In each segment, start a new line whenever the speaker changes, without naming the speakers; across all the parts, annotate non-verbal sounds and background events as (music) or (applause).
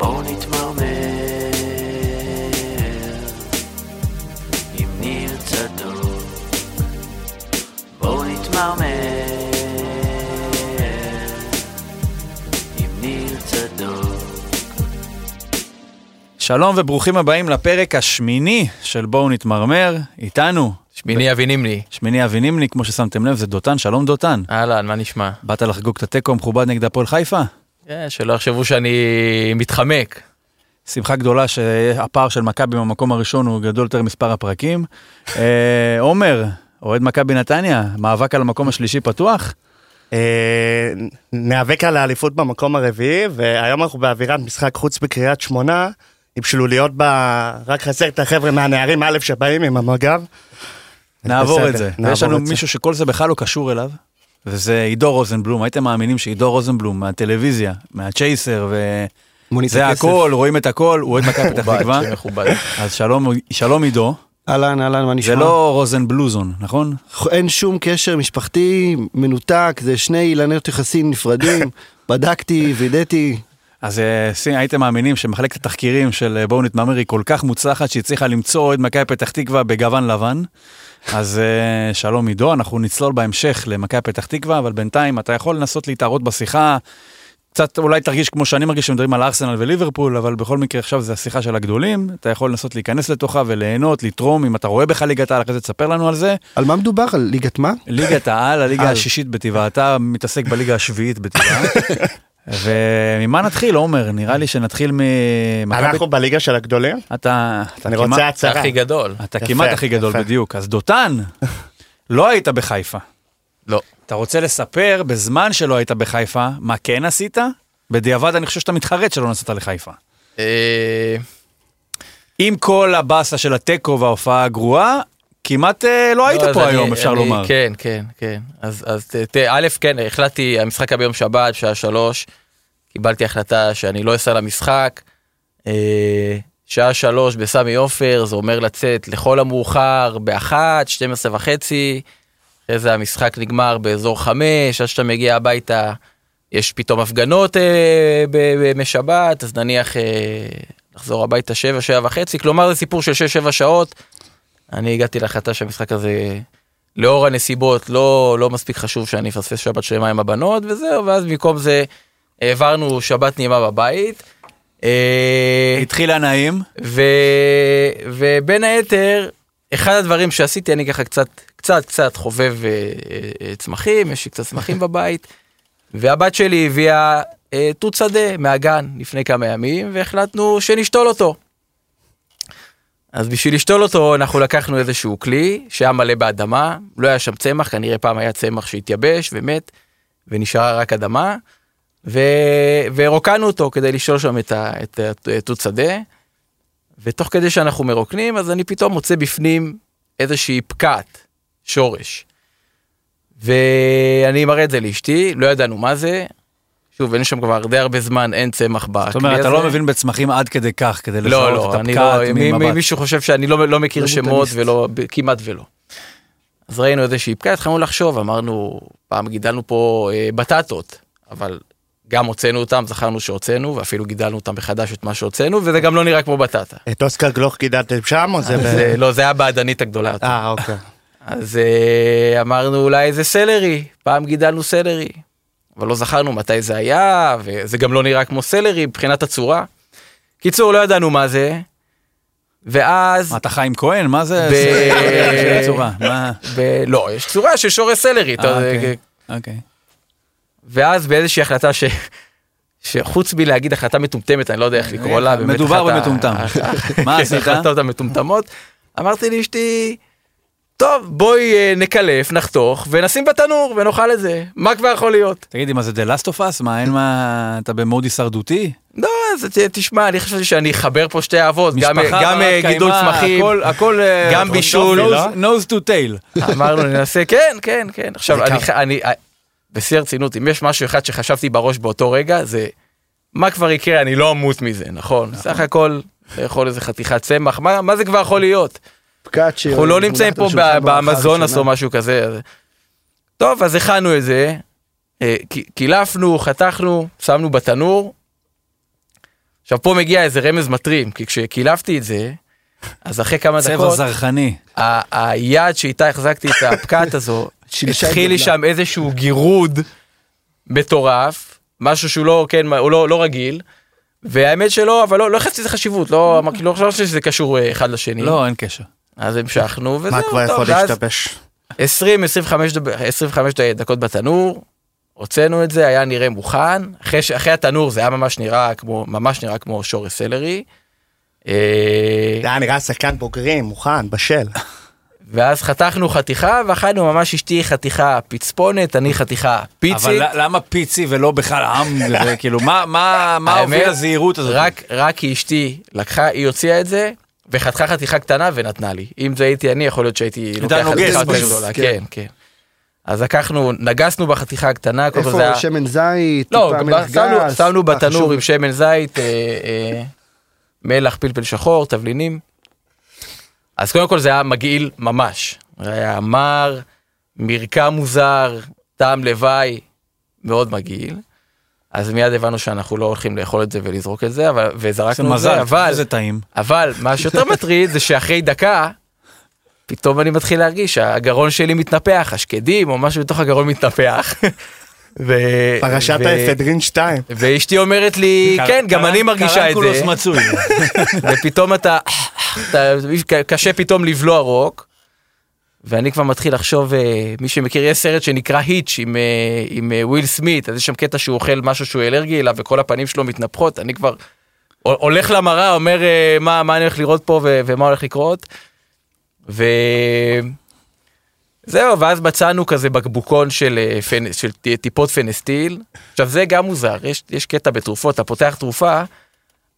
בואו נתמרמר עם ניר צדוק. בואו נתמרמר עם ניר צדוק.
שלום וברוכים הבאים לפרק השמיני של בואו נתמרמר, איתנו,
שמיני אבי נימני.
שמיני אבי נימני, כמו ששמתם לב, זה דותן, שלום דותן.
אהלן, מה נשמע?
באת לחגוג את התיקו המכובד נגד הפועל חיפה?
אה, שלא יחשבו שאני מתחמק.
שמחה גדולה שהפער של מכבי במקום הראשון הוא גדול יותר מספר הפרקים. אה, עומר, אוהד מכבי נתניה, מאבק על המקום השלישי פתוח?
אה, ניאבק על האליפות במקום הרביעי, והיום אנחנו באווירת משחק חוץ בקריית שמונה, עם שלוליות ב... רק חסר את החבר'ה מהנערים א' שבאים עם המג"ב.
נעבור את זה.
נעבור
ויש לנו. מישהו שכל זה בכלל לא קשור אליו, וזה עידו רוזנבלום. הייתם מאמינים שעידו רוזנבלום מהטלוויזיה, מהצ'ייסר, וזה
הכסף.
הכל, רואים את הכל, הוא אוהד מכבי (laughs) פתח תקווה. אז שלום, שלום עידו.
אהלן, אהלן, מה נשמע?
זה לא רוזנבלוזון, נכון?
אין שום קשר משפחתי, מנותק, זה שני אילנות יחסים נפרדים. (laughs) בדקתי, וידאתי.
אז אה, הייתם מאמינים שמחלקת התחקירים של אה, בואו נתמרמר היא כל כך מוצלחת שהיא הצליחה למצוא אוהד מכבי פתח תקווה בגוון לבן. אז אה, שלום עידו, אנחנו נצלול בהמשך למכבי פתח תקווה, אבל בינתיים אתה יכול לנסות להתערות בשיחה. קצת אולי תרגיש כמו שאני מרגיש שמדברים על ארסנל וליברפול, אבל בכל מקרה עכשיו זה השיחה של הגדולים, אתה יכול לנסות להיכנס לתוכה וליהנות, לתרום, אם אתה רואה בכלל ליגת העל, אחרי זה תספר לנו על זה.
על מה מדובר? על ליגת מה?
ליגת העל, הליגה. השישית בטבעה, אתה מתעסק בליגה השביעית בטבעה. (laughs) וממה נתחיל, עומר? נראה לי שנתחיל ממכבי...
אנחנו בליגה של הגדולים?
אתה, אתה
אני
כמעט,
רוצה הצהרה.
הכי גדול.
אתה
יפה,
כמעט הכי גדול
יפה.
בדיוק. אז דותן, לא היית בחיפה.
לא.
אתה רוצה לספר בזמן שלא היית בחיפה, מה כן עשית? בדיעבד אני חושב שאתה מתחרט שלא נסעת לחיפה.
אה,
עם כל הבאסה של התיקו וההופעה הגרועה, כמעט אה, לא היית
לא,
פה היום, אפשר לומר.
כן, כן, כן. אז אז ת- ת- א', כן, החלטתי, המשחק היה ביום שבת, בשעה שלוש. קיבלתי החלטה שאני לא אסע למשחק. אה, שעה שלוש בסמי עופר, זה אומר לצאת לכל המאוחר באחת, 12 וחצי. אחרי זה המשחק נגמר באזור חמש, עד שאתה מגיע הביתה יש פתאום הפגנות אה, בימי שבת, אז נניח אה, לחזור הביתה שבע, שבע וחצי, כלומר זה סיפור של שש, שבע שעות. אני הגעתי להחלטה שהמשחק הזה, לאור הנסיבות, לא, לא מספיק חשוב שאני אפספס שבת שלמה עם הבנות, וזהו, ואז במקום זה העברנו שבת נעימה בבית. אה,
התחיל הנעים,
ו... ובין היתר, אחד הדברים שעשיתי, אני ככה קצת, קצת, קצת חובב אה, אה, צמחים, יש לי קצת צמחים (laughs) בבית, והבת שלי הביאה אה, תות שדה מהגן לפני כמה ימים, והחלטנו שנשתול אותו. אז בשביל לשתול אותו אנחנו לקחנו איזשהו כלי שהיה מלא באדמה, לא היה שם צמח, כנראה פעם היה צמח שהתייבש ומת, ונשארה רק אדמה, ו... ורוקנו אותו כדי לשתול שם את התות שדה. ותוך כדי שאנחנו מרוקנים, אז אני פתאום מוצא בפנים איזושהי פקעת, שורש. ואני מראה את זה לאשתי, לא ידענו מה זה. שוב, אין שם כבר די הרבה זמן, אין צמח בכלי הזה.
זאת אומרת, אתה לא מבין בצמחים עד כדי כך, כדי
לא,
לזהות
לא,
את
אני לא,
הפקעת
מי- מי-
ממבט.
מישהו חושב שאני לא, לא מכיר
לא
שמות. ולא, כמעט ולא. אז ראינו איזושהי פקעה, התחלנו לחשוב, אמרנו, פעם גידלנו פה אה, בטטות, אבל גם הוצאנו אותם, זכרנו שהוצאנו, ואפילו גידלנו אותם מחדש את מה שהוצאנו, וזה גם לא נראה כמו בטטה.
את אוסקר גלוך גידלתם שם או זה ב...
זה, לא, זה היה באדנית הגדולה יותר.
אה, אוקיי.
אז אה, אמרנו אולי זה סלרי, פעם גידלנו סלרי, אבל לא זכרנו מתי זה היה, וזה גם לא נראה כמו סלרי מבחינת הצורה. קיצור, לא ידענו מה זה, ואז,
מה, אתה חיים כהן? מה זה?
ב-
צורה, מה?
ב... לא, יש צורה של שורש סלרי,
אה, אוקיי. אוקיי.
ואז באיזושהי החלטה ש... שחוץ מלהגיד החלטה מטומטמת, אני לא יודע איך לקרוא לה,
מדובר במטומטם. (laughs) מה
כן,
עשית?
ההחלטות המטומטמות. אמרתי לאשתי, טוב, בואי אה, נקלף, נחתוך, ונשים בתנור, ונאכל את זה. מה כבר יכול להיות?
תגידי, מה זה The Last of Us? מה, אין מה... אתה במוד הישרדותי?
לא, אז תשמע, אני חשבתי שאני אחבר פה שתי אהבות, גם, אה, גידול צמחים,
הכל- הכל... אה,
גם בישול, לא?
knows to tail.
אמרנו ננסה, כן, כן, כן. עכשיו, אני, אני, בשיא הרצינות, אם יש משהו אחד שחשבתי בראש באותו רגע, זה מה כבר יקרה, אני לא אמות מזה, נכון? סך הכל, לאכול איזה חתיכת צמח, מה, מה זה כבר יכול להיות?
ש...
אנחנו לא נמצאים פה באמזונס. או משהו כזה. אז- טוב, אז הכנו את זה, אה, קילפנו, חתכנו, שמנו בתנור. עכשיו פה מגיע איזה רמז מטרים, כי כשקילפתי את זה, אז אחרי כמה
צבע
דקות,
זרחני.
ה- היד שאיתה החזקתי את הפקעת הזו, (laughs) התחיל לי. שם איזשהו גירוד מטורף, משהו שהוא לא, כן, הוא לא, לא רגיל, והאמת שלא, אבל לא, לא יחסתי לזה חשיבות, לא אמרתי, לא חשבתי שזה קשור אה, אחד לשני.
לא, אין קשר.
אז המשכנו, וזהו,
מה כבר
טוב,
יכול להשתבש?
20, 25, דב- 25 דקות בתנור, הוצאנו את זה, היה נראה מוכן, אחרי, ש- אחרי התנור זה היה ממש נראה כמו, ממש נראה כמו שורש סלרי. אה,
זה היה נראה שחקן בוגרים, מוכן, בשל. (laughs)
ואז חתכנו חתיכה ואכלנו ממש אשתי חתיכה פצפונת, אני חתיכה פיצית.
אבל למה פיצי ולא בכלל עם? (laughs) זה כאילו, מה- מה מה
האמת,
הוביל לזהירות הזאת?
רק, רק כי אשתי לקחה, היא הוציאה את זה, וחתכה חתיכה קטנה ונתנה לי. אם זה הייתי אני, יכול להיות שהייתי לוקח חתיכה יותר גדולה.
כן.
כן, כן. אז לקחנו, נגסנו בחתיכה הקטנה, כל זה
איפה
היה...
שמן זית,
לא,
טיפה מלח
שמנו,
גס.
שמנו בתנור. עם שמן זית, אה, אה, מלח, פלפל שחור, תבלינים. אז קודם כל זה היה מגעיל ממש. זה היה מר, מרקם מוזר, טעם לוואי, מאוד מגעיל. אז מיד הבנו שאנחנו לא הולכים לאכול את זה ולזרוק את זה, אבל, וזרקנו את זה, אבל,
זה טעים.
אבל מה שיותר (laughs) מטריד זה שאחרי דקה, פתאום אני מתחיל להרגיש שהגרון שלי מתנפח, השקדים או משהו בתוך הגרון מתנפח. (laughs) ו-
פרשת
ו-
האפדרין 2.
ואשתי אומרת לי, כן, גם אני מרגישה את
קרנקולוס
זה,
מצוי. (laughs)
ופתאום אתה, אתה, קשה פתאום לבלוע רוק, ואני כבר מתחיל לחשוב, אה, מי שמכיר, יש סרט שנקרא היץ' עם, אה, עם אה, וויל סמית, אז יש שם קטע שהוא אוכל משהו שהוא אלרגי אליו וכל הפנים שלו מתנפחות, אני כבר הולך למראה, אומר מה, מה אני הולך לראות פה ו- ומה הולך לקרות. ו... זהו, ואז מצאנו כזה בקבוקון של, פנ... של טיפות פנסטיל. עכשיו זה גם מוזר, יש, יש קטע בתרופות, אתה פותח תרופה,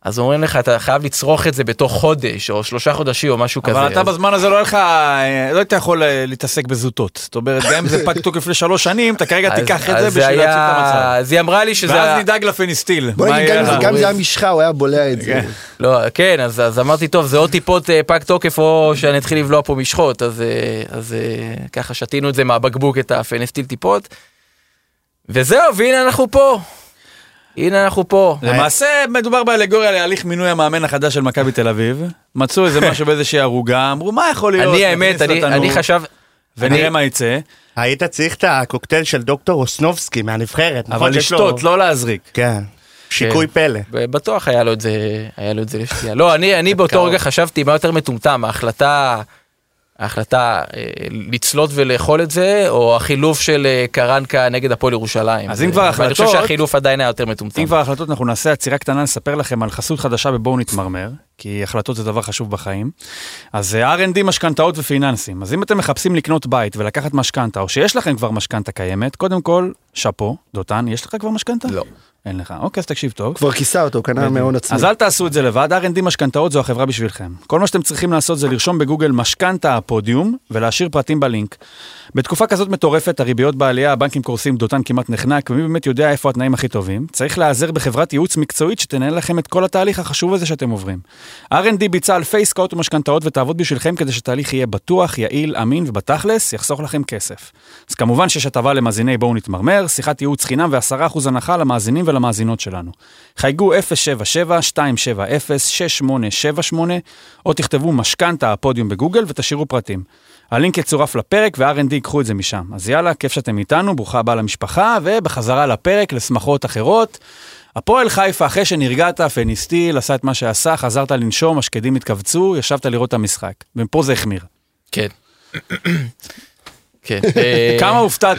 אז אומרים לך, אתה חייב לצרוך את זה בתוך חודש, או שלושה חודשים, או משהו כזה.
אבל אתה
אז-
בזמן הזה לא היה לך, אה, לא היית יכול אה, להתעסק בזוטות. זאת אומרת, גם אם זה פג תוקף לשלוש שנים, אתה כרגע
אז-
תיקח את
אז
זה בשביל
היה-
להציל את המצב.
אז היא אמרה לי שזה...
ואז
ה-
נדאג לפניסטיל.
בוא
מה
נגיד, גם? זה- גם זה היה משחה, הוא היה בולע את זה.
כן.
לא, כן, אז, אז אמרתי, טוב, זה או טיפות אה, פג תוקף, או שאני אתחיל לבלוע פה משחות, אז, אז ככה שתינו את זה מהבקבוק, את הפנסטיל טיפות. וזהו, והנה אנחנו פה. הנה אנחנו פה.
למעשה מדובר באלגוריה להליך מינוי המאמן החדש של מכבי תל אביב. מצאו איזה (laughs) משהו באיזושהי ערוגה, אמרו מה יכול להיות?
אני האמת, אני, חשב...
ונראה מה יצא.
היית צריך את הקוקטייל של דוקטור אוסנובסקי מהנבחרת. נכון
אבל לשתות, לא להזריק.
כן. שיקוי פלא.
בטוח היה לו את זה, היה לו את זה לשתייה. לא, אני, אני באותו רגע חשבתי מה יותר מטומטם, ההחלטה, ההחלטה אה, לצלות ולאכול את זה, או החילוף של אה, קרנקה נגד הפועל ירושלים.
אז אם
זה-
כבר
אבל אני חושב
החלטות-
שהחילוף עדיין היה יותר מטומטם.
אם כבר החלטות אנחנו נעשה עצירה קטנה לספר לכם על חסות חדשה בבואו נתמרמר, כי החלטות זה דבר חשוב בחיים. אז אה, R&D משכנתאות ופיננסים. אז אם אתם מחפשים לקנות בית ולקחת משכנתה, או שיש לכם כבר משכנתה קיימת, קודם כל, שאפו, דותן, יש לך כבר משכנתה?
לא.
אין לך. אוקיי, אז תקשיב טוב.
כבר כיסה אותו, קנה מהון עצמי.
אז אל תעשו את זה לבד, R&D משכנתאות זו החברה בשבילכם. כל מה שאתם צריכים לעשות זה לרשום בגוגל משכנתה הפודיום ולהשאיר פרטים בלינק. בתקופה כזאת מטורפת, הריביות בעלייה, הבנקים קורסים, דותן כמעט נחנק, ומי באמת יודע איפה התנאים הכי טובים? צריך להיעזר בחברת ייעוץ מקצועית שתנהל לכם את כל התהליך החשוב הזה שאתם עוברים. R&D ביצע אלפי עסקאות ומשכנתאות ותעבוד בשבילכם כדי שהתהליך יהיה בטוח, יעיל, אמין ובתכלס יחסוך לכם כסף. אז כמובן שיש הטבה למאזיני בואו נתמרמר, שיחת ייעוץ חינם ו-10% הנחה למאזינים ולמאזינות שלנו. חייגו 077-270-6878 או תכתבו משכנתה הפודיום בגוגל ותשאירו פרטים. הלינק יצורף לפרק ו-R&D ייקחו את זה משם. אז יאללה, כיף שאתם איתנו, ברוכה הבאה למשפחה, ובחזרה לפרק, לשמחות אחרות. הפועל חיפה, אחרי שנרגעת, פניסטיל, עשה את מה שעשה, חזרת לנשום, השקדים התכווצו, ישבת לראות את המשחק. ופה זה החמיר.
כן. (coughs) כן. אה,
כמה הופתעת?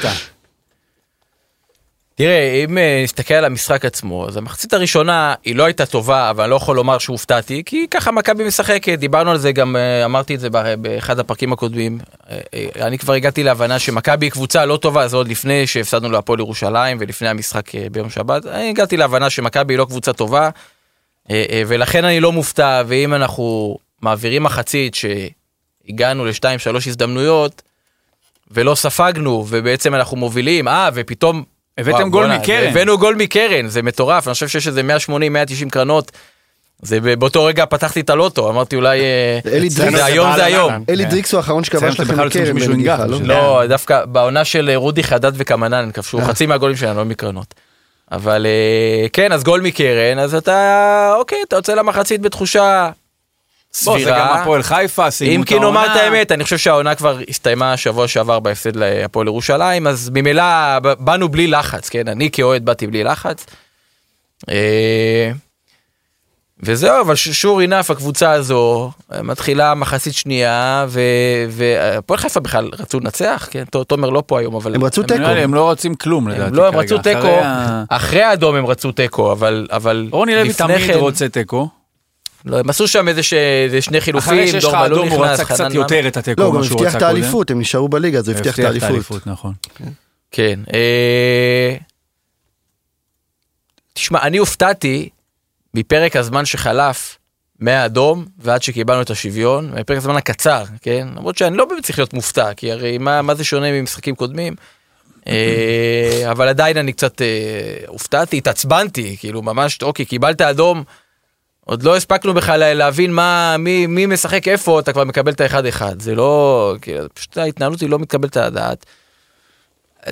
תראה, אם אה, נסתכל על המשחק עצמו, אז המחצית הראשונה היא לא הייתה טובה, אבל אני לא יכול לומר שהופתעתי, כי ככה מכבי משחקת, דיברנו על זה גם, אה, אמרתי את זה באחד הפרקים הקודמים. אה, אני כבר הגעתי להבנה שמכבי היא קבוצה לא טובה, זה עוד לפני שהפסדנו להפועל ירושלים ולפני המשחק ביום שבת. אני הגעתי להבנה שמכבי היא לא קבוצה טובה, ולכן אני לא מופתע, ואם אנחנו מעבירים מחצית שהגענו לשתיים שלוש הזדמנויות, ולא ספגנו, ובעצם אנחנו מובילים, אה, ופתאום...
הבאתם גול מקרן.
הבאנו גול מקרן, זה מטורף, אני חושב שיש איזה 180-190 קרנות. זה ב- באותו רגע פתחתי את הלוטו, אמרתי אולי... אה,
אלי
זה
דריקס-
היום זה היום.
אלי. דריקס הוא האחרון שכבש לכם
שמישהו
בנגיחה, לא?
לא, דווקא בעונה של רודי חדד וקמנן, כבשו
אה.
חצי מהגולים שלנו, לא מקרנות. אבל אה, כן, אז גול מקרן, אז אתה, אוקיי, אתה יוצא למחצית בתחושה
בוא, זה גם
סבירה.
הפועל חיפה, סיימו
אם
את
כי נאמר
העונה.
את האמת, אני חושב שהעונה כבר הסתיימה שבוע שעבר בהפסד להפועל ירושלים, אז ממילא באנו בלי לחץ, כן? אני כאוהד באתי בלי לחץ. אה, וזהו, אבל ש- sure enough, הקבוצה הזו מתחילה מחצית שנייה, ו- והפועל חיפה בכלל רצו לנצח, כן? תומר לא פה היום, אבל...
הם רצו תיקו.
הם לא רוצים כלום לדעתי
הם לא, הם. רצו
אחרי
תיקו, אחרי האדום הם רצו תיקו, אבל, אבל
רוני לוי תמיד
כן-
רוצה תיקו.
לא, הם עשו שם איזה ש- שני חילופים,
אחרי שיש לך אדום הוא רצה קצת יותר את התיקו
לא, הוא הבטיח את. האליפות, הם נשארו בליגה, אז הוא הבטיח את האליפות.
נכון.
כן. אה... תשמע, אני הופתעתי מפרק הזמן שחלף מהאדום ועד שקיבלנו את השוויון, מפרק הזמן הקצר, כן? למרות שאני לא באמת צריך להיות מופתע, כי הרי מה, מה זה שונה ממשחקים קודמים? אה, אבל עדיין אני קצת אה, הופתעתי, התעצבנתי, כאילו ממש, אוקיי, קיבלת אדום, עוד לא הספקנו בכלל להבין מה, מי, מי משחק איפה, אתה כבר מקבל את האחד אחד. זה לא, כאילו, פשוט ההתנהלות היא לא מתקבלת על הדעת.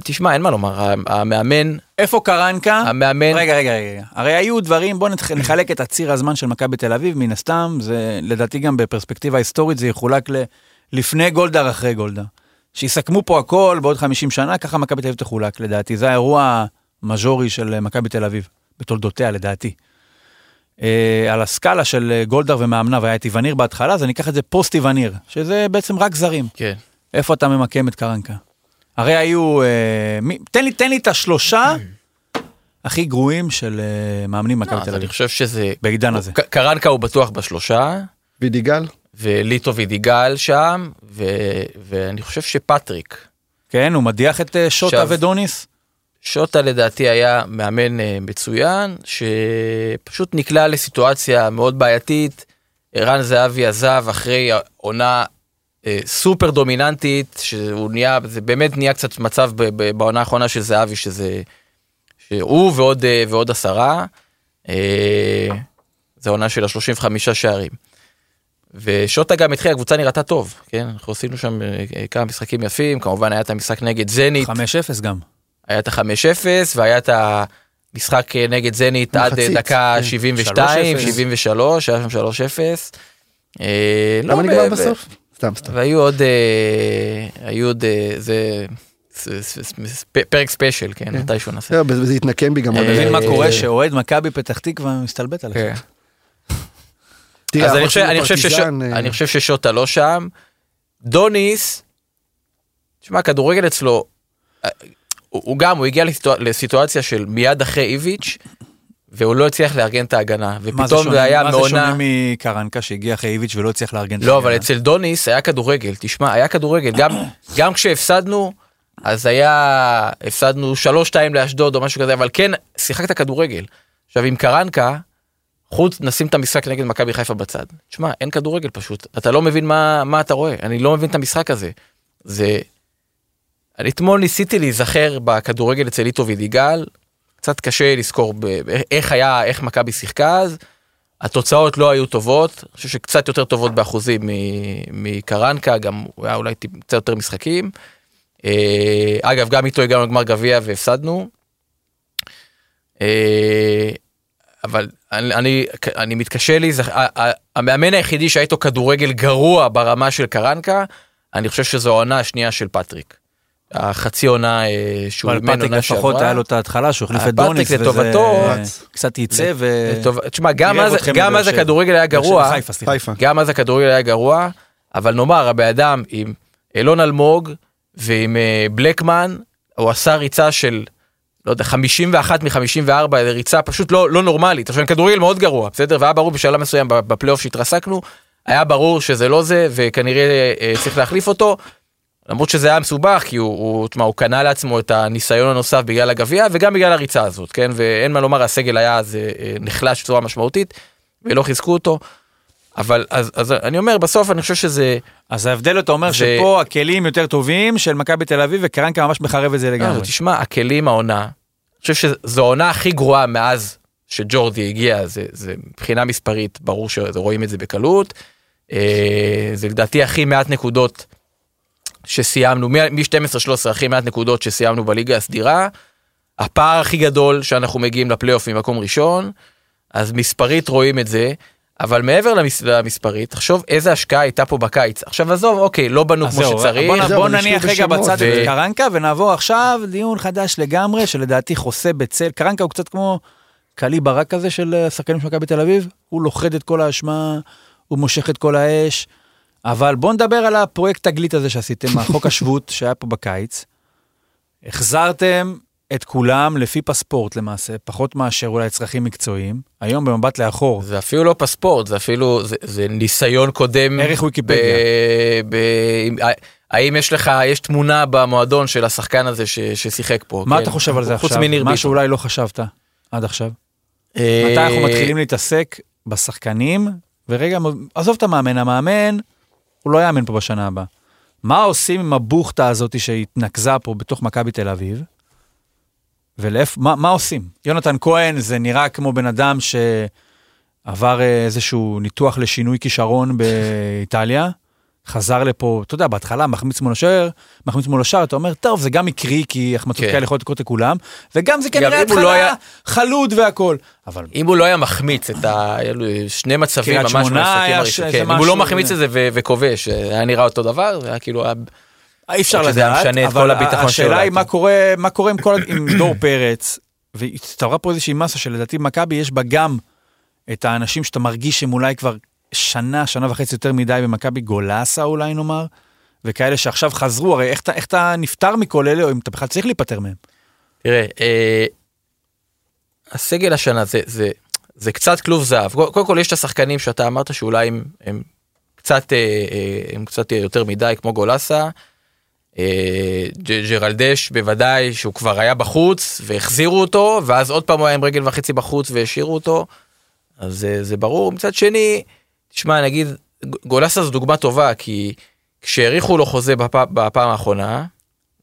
תשמע, אין מה לומר, המאמן,
איפה קרנקה?
המאמן,
רגע, רגע, רגע. הרי היו דברים, בואו נחלק את הציר הזמן של מכבי תל אביב, מן הסתם, זה לדעתי גם בפרספקטיבה היסטורית זה יחולק ל... לפני גולדהר, אחרי גולדהר. שיסכמו פה הכל בעוד 50 שנה, ככה מכבי תל אביב תחולק, לדעתי. זה האירוע המז'ורי של מכבי תל אביב, בתולדותיה, לדעתי. אה, על הסקאלה של אה, גולדהר ומאמניו היה את איווניר בהתחלה, אז אני אקח את זה פוסט איווניר, שזה בעצם רק זרים.
כן,
איפה אתה ממקם את קרנקה? הרי היו, אה, מי, תן, לי, תן לי את השלושה הכי גרועים של אה, מאמנים מכבי
אז
תל
אני
אביב,
חושב שזה,
בעידן הזה.
קרנקה הוא בטוח בשלושה,
וידיגל?
וליטו וידיגל שם, ו, ואני חושב שפטריק,
כן, הוא מדיח את אה, שוטה
עכשיו-
ודוניס.
שוטה לדעתי היה מאמן אה, מצוין, שפשוט נקלע לסיטואציה מאוד בעייתית. ערן זהבי עזב אחרי עונה אה, סופר דומיננטית, שהוא נהיה, זה באמת נהיה קצת מצב בעונה האחרונה של זהבי, שזה, שהוא ועוד, אה, ועוד עשרה, זה עונה של ה-35 שערים. ושוטה גם התחיל, הקבוצה נראתה טוב, כן? אנחנו עשינו שם כמה משחקים יפים, כמובן היה את המשחק נגד זנית,
5-0 גם.
היה את ה-5-0 והיה את המשחק נגד זנית עד דקה
כן.
72,
3-0.
73, היה שם 3-0. אה, לא,
למה
ו-
נגמר בסוף? סתם, סתם.
והיו עוד, אה, היו עוד, אה, זה פרק special, כן, מתישהו נעשה.
לא, זה התנקם בי גם
אתה מבין מה קורה שאוהד מכבי פתח תקווה מסתלבט עליך.
כן. אז אני חושב-
שלו
אני חושב שש-
פרטיזן,
אני חושב ששוטה לא שם. דוניס, תשמע, הכדורגל אצלו, הוא הוא גם, הוא הגיע לסיטואציה- לסיטואציה של מיד אחרי איביץ', והוא לא הצליח לארגן את ההגנה, ופתאום זה היה
מה זה
מעונה...
שונה מקרנקה שהגיע אחרי איביץ' ולא הצליח לארגן את
לא, אבל
ההגנה?
אצל דוניס היה כדורגל, תשמע, היה כדורגל, גם, גם כשהפסדנו, אז היה, הפסדנו 3-2 לאשדוד או משהו כזה, אבל כן, שיחקת כדורגל. עכשיו עם קרנקה, חוץ, נשים את המשחק נגד מכבי חיפה בצד. תשמע, אין כדורגל פשוט, אתה לא מבין מה, מה אתה רואה, אני לא מבין את המשחק הזה. זה... אתמול ניסיתי להיזכר בכדורגל אצל איטו וידיגל, קצת קשה לזכור. איך היה, איך מכבי שיחקה אז. התוצאות לא היו טובות, אני חושב שקצת יותר טובות באחוזים מקרנקה, גם הוא היה אולי קצת יותר משחקים. אה, אגב, גם איתו הגענו לגמר גביע והפסדנו. אה, אבל אני, אני, אני מתקשה להיזכר, ה- ה- המאמן היחידי שהיה איתו כדורגל גרוע ברמה של קרנקה, אני חושב שזו העונה השנייה של פטריק. החצי עונה אה, שהוא
אבל
אימן
פטריק
עונה
לפחות
שעברה.
היה לו את ההתחלה שהוא החליף
אה,
את דוניס,
פטריק
וזה
לטובתו.
קצת ייצא ו...
תשמע, גם אז. הכדורגל היה גרוע. גם אז הכדורגל היה גרוע, אבל נאמר, הבן אדם עם אילון אלמוג ועם אה, בלקמן, הוא עשה ריצה של, לא יודע, 51 מ-54, ריצה פשוט לא, לא נורמלית. עכשיו, כדורגל מאוד גרוע, בסדר? והיה ברור בשלב מסוים בפלייאוף שהתרסקנו, היה ברור שזה לא זה, וכנראה אה, צריך להחליף אותו. למרות שזה היה מסובך, כי הוא, הוא, תשמע, הוא קנה לעצמו את הניסיון הנוסף בגלל הגביע, וגם בגלל הריצה הזאת, כן? ואין מה לומר, הסגל היה אז אה, אה, נחלש בצורה משמעותית, ולא חיזקו אותו. אבל אז, אז אני אומר, בסוף אני חושב שזה...
אז ההבדל אתה אומר
זה-
שפה הכלים יותר טובים של מכבי תל אביב וקרנקה ממש מחרב את זה
לא,
לגמרי.
תשמע, הכלים העונה, אני חושב שזו העונה הכי גרועה מאז שג'ורדי הגיע, זה, זה מבחינה מספרית, ברור שרואים את זה בקלות. אה, זה לדעתי הכי מעט נקודות שסיימנו, מ-12-13 הכי מעט נקודות שסיימנו בליגה הסדירה. הפער הכי גדול שאנחנו מגיעים לפלייאוף ממקום ראשון, אז מספרית רואים את זה, אבל מעבר למס, למספרית, תחשוב איזה השקעה הייתה פה בקיץ. עכשיו עזוב, אוקיי, לא בנו כמו
זהו,
שצריך.
בוא,
זהו,
בוא נניח רגע. בצד
ו-
את קרנקה ונעבור עכשיו דיון חדש לגמרי שלדעתי חוסה בצל. קרנקה הוא קצת כמו קלי ברק כזה של אה, שחקנים של מכבי תל אביב, הוא לוכד את כל האשמה, הוא מושך את כל האש. אבל בוא נדבר על הפרויקט תגלית הזה שעשיתם, החוק השבות שהיה פה בקיץ. החזרתם את כולם לפי פספורט למעשה, פחות מאשר אולי צרכים מקצועיים. היום במבט לאחור,
זה אפילו לא פספורט, זה אפילו, זה, זה ניסיון קודם.
ערך ויקיפדיה.
ב, ב, האם יש לך, יש תמונה במועדון של השחקן הזה ש, ששיחק פה?
מה
כן?
אתה חושב על זה
חוץ
עכשיו?
מניר
מה
ביטון.
שאולי לא חשבת עד עכשיו.
אה,
מתי אנחנו מתחילים להתעסק בשחקנים, ורגע, עזוב את המאמן, המאמן, הוא לא יאמן פה בשנה הבאה. מה עושים עם הבוכטה הזאת שהתנקזה פה בתוך מכבי תל אביב? ולאיפה, מה, מה עושים? יונתן כהן זה נראה כמו בן אדם שעבר אה, איזשהו ניתוח לשינוי כישרון באיטליה, חזר לפה, אתה יודע, בהתחלה מחמיץ מול השוער, מחמיץ מול השער, אתה אומר, טוב, זה גם מקרי, כי החמצות
כן.
כאלה יכולות לקרות לכולם, וגם זה כנראה
לא
התחלה
היה-
חלוד והכל. אבל
אם הוא לא היה מחמיץ את ה... שני מצבים ממש
היה
הראשונים.
ש-
כן, אם הוא לא מחמיץ את זה ו- וכובש, היה נראה אותו דבר, זה היה כאילו... היה-
אי אפשר לדעת, אבל השאלה היא. מה קורה, מה קורה עם, כל, עם (coughs) דור פרץ, והצטברה פה איזושהי מסה שלדעתי במכבי יש בה גם את האנשים שאתה מרגיש שהם אולי כבר שנה, שנה וחצי יותר מדי במכבי גולסה אולי נאמר, וכאלה שעכשיו חזרו, הרי איך, איך אתה נפטר מכל אלה, או אם אתה בכלל צריך להיפטר מהם.
תראה, אה, הסגל השנה זה, זה, זה קצת כלוב זהב. קודם כל יש את השחקנים שאתה אמרת שאולי הם, הם, קצת, אה, אה, הם קצת יותר מדי, כמו גולסה. אה, ג'רלדש בוודאי שהוא כבר היה בחוץ והחזירו אותו ואז עוד פעם הוא היה עם רגל וחצי בחוץ והשאירו אותו. אז זה, זה ברור. מצד שני, תשמע נגיד גולסה זו דוגמה טובה כי כשהאריכו לו חוזה בפ, בפעם האחרונה,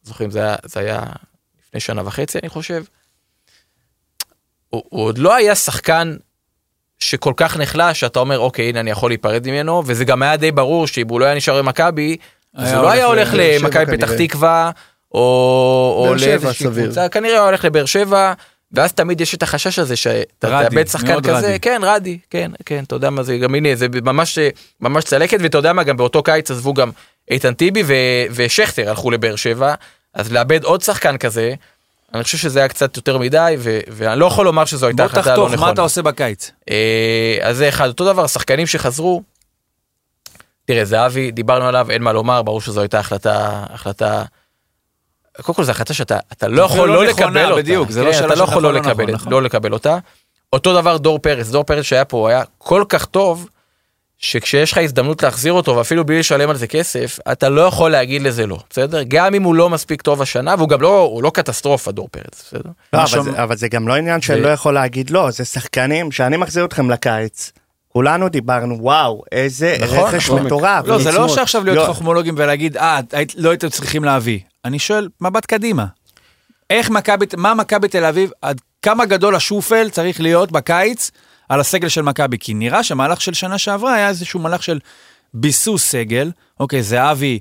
זוכרים זה היה, זה היה לפני שנה וחצי אני חושב. הוא, הוא עוד לא היה שחקן שכל כך נחלש שאתה אומר אוקיי הנה אני יכול להיפרד ממנו וזה גם היה די ברור שאם הוא לא היה נשאר במכבי אז הוא לא היה
הולך
למכבי פתח. תקווה או, או לאיזושהי. קבוצה כנראה הוא הולך לבאר שבע ואז תמיד יש את החשש הזה שאתה תאבד שחקן כזה
רדי.
כן רדי כן כן אתה יודע מה זה גם הנה זה ממש ממש צלקת ואתה יודע מה גם באותו קיץ עזבו גם איתן טיבי ו- ושכטר הלכו לבאר שבע אז לאבד עוד שחקן כזה. אני חושב שזה היה קצת יותר מדי ו- ואני לא יכול לומר שזו הייתה
בוא
החלטה לא
תחתוך,
נכונה.
מה אתה עושה בקיץ?
אה, אז זה אחד אותו דבר שחקנים שחזרו. תראה זהבי דיברנו עליו אין מה לומר ברור שזו הייתה החלטה החלטה. קודם כל זו החלטה שאתה אתה לא יכול
לא
לא לקבל אותה.
בדיוק, זה לא
כן,
שאלה
אתה
של
לא יכול לא
נכון,
לקבל. לא לקבל אותה. אותו דבר דור פרץ דור פרץ שהיה פה היה כל כך טוב. שכשיש לך הזדמנות להחזיר אותו ואפילו בלי לשלם על זה כסף אתה לא יכול להגיד לזה לא בסדר גם אם הוא לא מספיק טוב השנה והוא גם לא הוא לא קטסטרופה דור פרץ בסדר.
לא, אבל, זה, אבל זה גם לא עניין של
זה-
לא יכול להגיד לא, זה שחקנים שאני מחזיר אתכם לקיץ. כולנו דיברנו, וואו, איזה
נכון,
רכש
נכון.
מטורף.
לא, זה לא. שעכשיו להיות
לא,
חכמולוגים ולהגיד, אה, לא הייתם צריכים להביא. אני שואל, מבט קדימה. איך מכבי, מה מכבי תל אביב, עד כמה גדול השופל צריך להיות בקיץ על הסגל של מכבי? כי נראה שהמהלך של שנה שעברה היה איזשהו מהלך של ביסוס סגל. אוקיי, זהבי,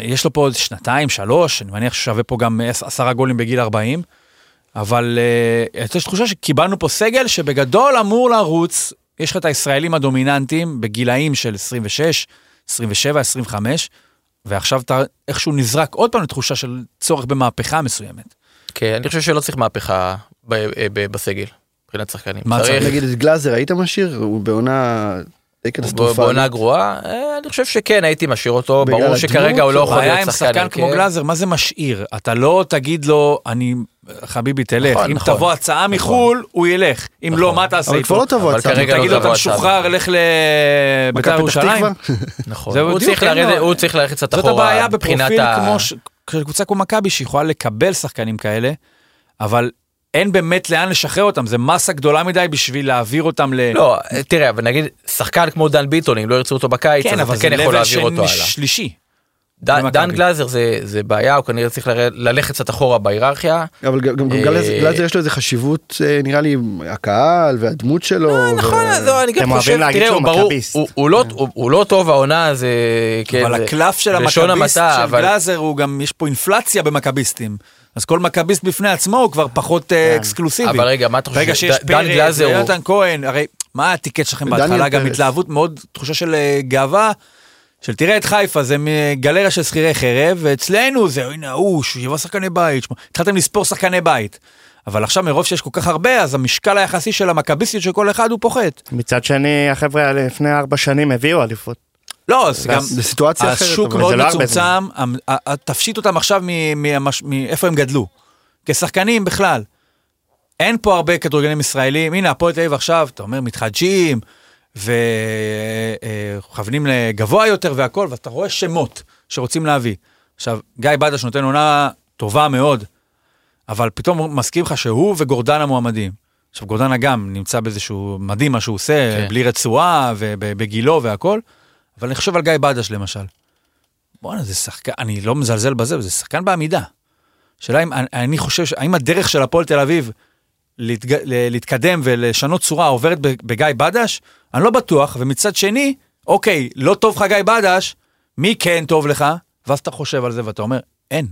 יש לו פה עוד שנתיים, שלוש, אני מניח ששווה פה גם עש- עשרה גולים בגיל 40. אבל אה, יש תחושה שקיבלנו פה סגל שבגדול אמור לרוץ, יש לך את הישראלים הדומיננטיים בגילאים של 26, 27, 25, ועכשיו אתה איכשהו נזרק עוד פעם לתחושה של צורך במהפכה מסוימת.
כן אני חושב שלא צריך מהפכה ב- ב- בסגל. מבחינת שחקנים.
מה צריך?
נגיד את גלאזר היית משאיר? הוא בעונה די קטסטרופלית.
בעונה גרועה אה, אני חושב שכן הייתי משאיר אותו ברור שכרגע הוא לא יכול
הבעיה
להיות
עם
שחקן
שחקן כמו
הרכב.
גלאזר, מה זה משאיר? אתה לא תגיד לו, אני, חביבי תלך,
נכון,
אם
נכון.
תבוא הצעה מחו"ל, הוא ילך. אם לא, מה תעשה
אבל
איתו?
כבר לא תבוא
אבל
הצעה.
כרגע לא
תגיד לו, אתה. משוחרר, לך לבית"ר ירושלים.
נכון.
זה
הוא צריך ללכת קצת
זאת
אחורה.
הבעיה
מבחינת
בפרופיל כמו קבוצה כמו מכבי שיכולה לקבל שחקנים כאלה, אבל אין באמת לאן לשחרר אותם, זה מסה גדולה מדי בשביל להעביר אותם ל...
לא תראה אבל נגיד שחקן כמו דן ביטון אם לא ירצו אותו בקיץ
כן,
אז
אבל
אתה
זה
כן יכול
לבל
להעביר אותו הלאה.
שלישי.
דן-. דן גלאזר זה זה בעיה הוא כנראה צריך לרד- ללכת קצת אחורה בהיררכיה.
אבל גם גם
אה,
גלאזר יש לו איזה חשיבות אה, נראה לי הקהל והדמות שלו.
נכון
ו-
לא, אני גם חושב תראה הוא ברור
מכביסט.
הוא- הוא לא הוא- הוא לא טוב העונה זה כן,
אבל
זה-
הקלף של המכביסט של
אבל-
גלאזר הוא גם, יש פה אינפלציה במכביסטים. אז כל מכביסט בפני עצמו הוא כבר פחות אה,
כן.
אקסקלוסיבי.
אבל רגע, מה אתה חושב?
ברגע
ש-
שיש פרץ
גלאזר הוא-
ויונתן כהן, הרי מה הטיקט שלכם בהתחלה? גם. התלהבות מאוד, תחושה של אה, גאווה, של תראה את חיפה, זה מגלריה של שכירי חרב, ואצלנו זה, הנה, הוא, שבעה שחקני בית, שמע- התחלתם לספור שחקני בית. אבל עכשיו מרוב שיש כל כך הרבה, אז המשקל היחסי של המכביסטיות של כל אחד הוא פוחת.
מצד שני, החבר'ה האלה לפני ארבע שנים הביאו אליפות.
לא, אז גם...
זה סיטואציה אחרת.
השוק. מאוד
זה לא
מצומצם, ה- תפשיט אותם עכשיו מאיפה הם גדלו. כשחקנים בכלל. אין פה הרבה כדורגלנים ישראלים, הנה הפועל תל אביב עכשיו, אתה אומר מתחדשים, וכוונים לגבוה יותר והכל, ואתה רואה שמות שרוצים להביא. עכשיו, גיא בדש נותן עונה טובה מאוד, אבל פתאום הוא מזכיר לך שהוא וגורדן המועמדים. עכשיו, גורדנה גם נמצא באיזשהו מדהים מה שהוא עושה,
כן.
בלי רצועה ובגילו והכל, אבל אני חושב על גיא בדש למשל. בואנה, זה שחקן, אני לא מזלזל בזה, זה שחקן בעמידה. שאלה אם, אני, חושב, האם הדרך של הפועל תל אביב להתג, להתקדם ולשנות צורה עוברת בגיא בדש? אני לא בטוח, ומצד שני, אוקיי, לא טוב לך גיא בדש, מי כן טוב לך? ואז אתה חושב על זה ואתה אומר, אין.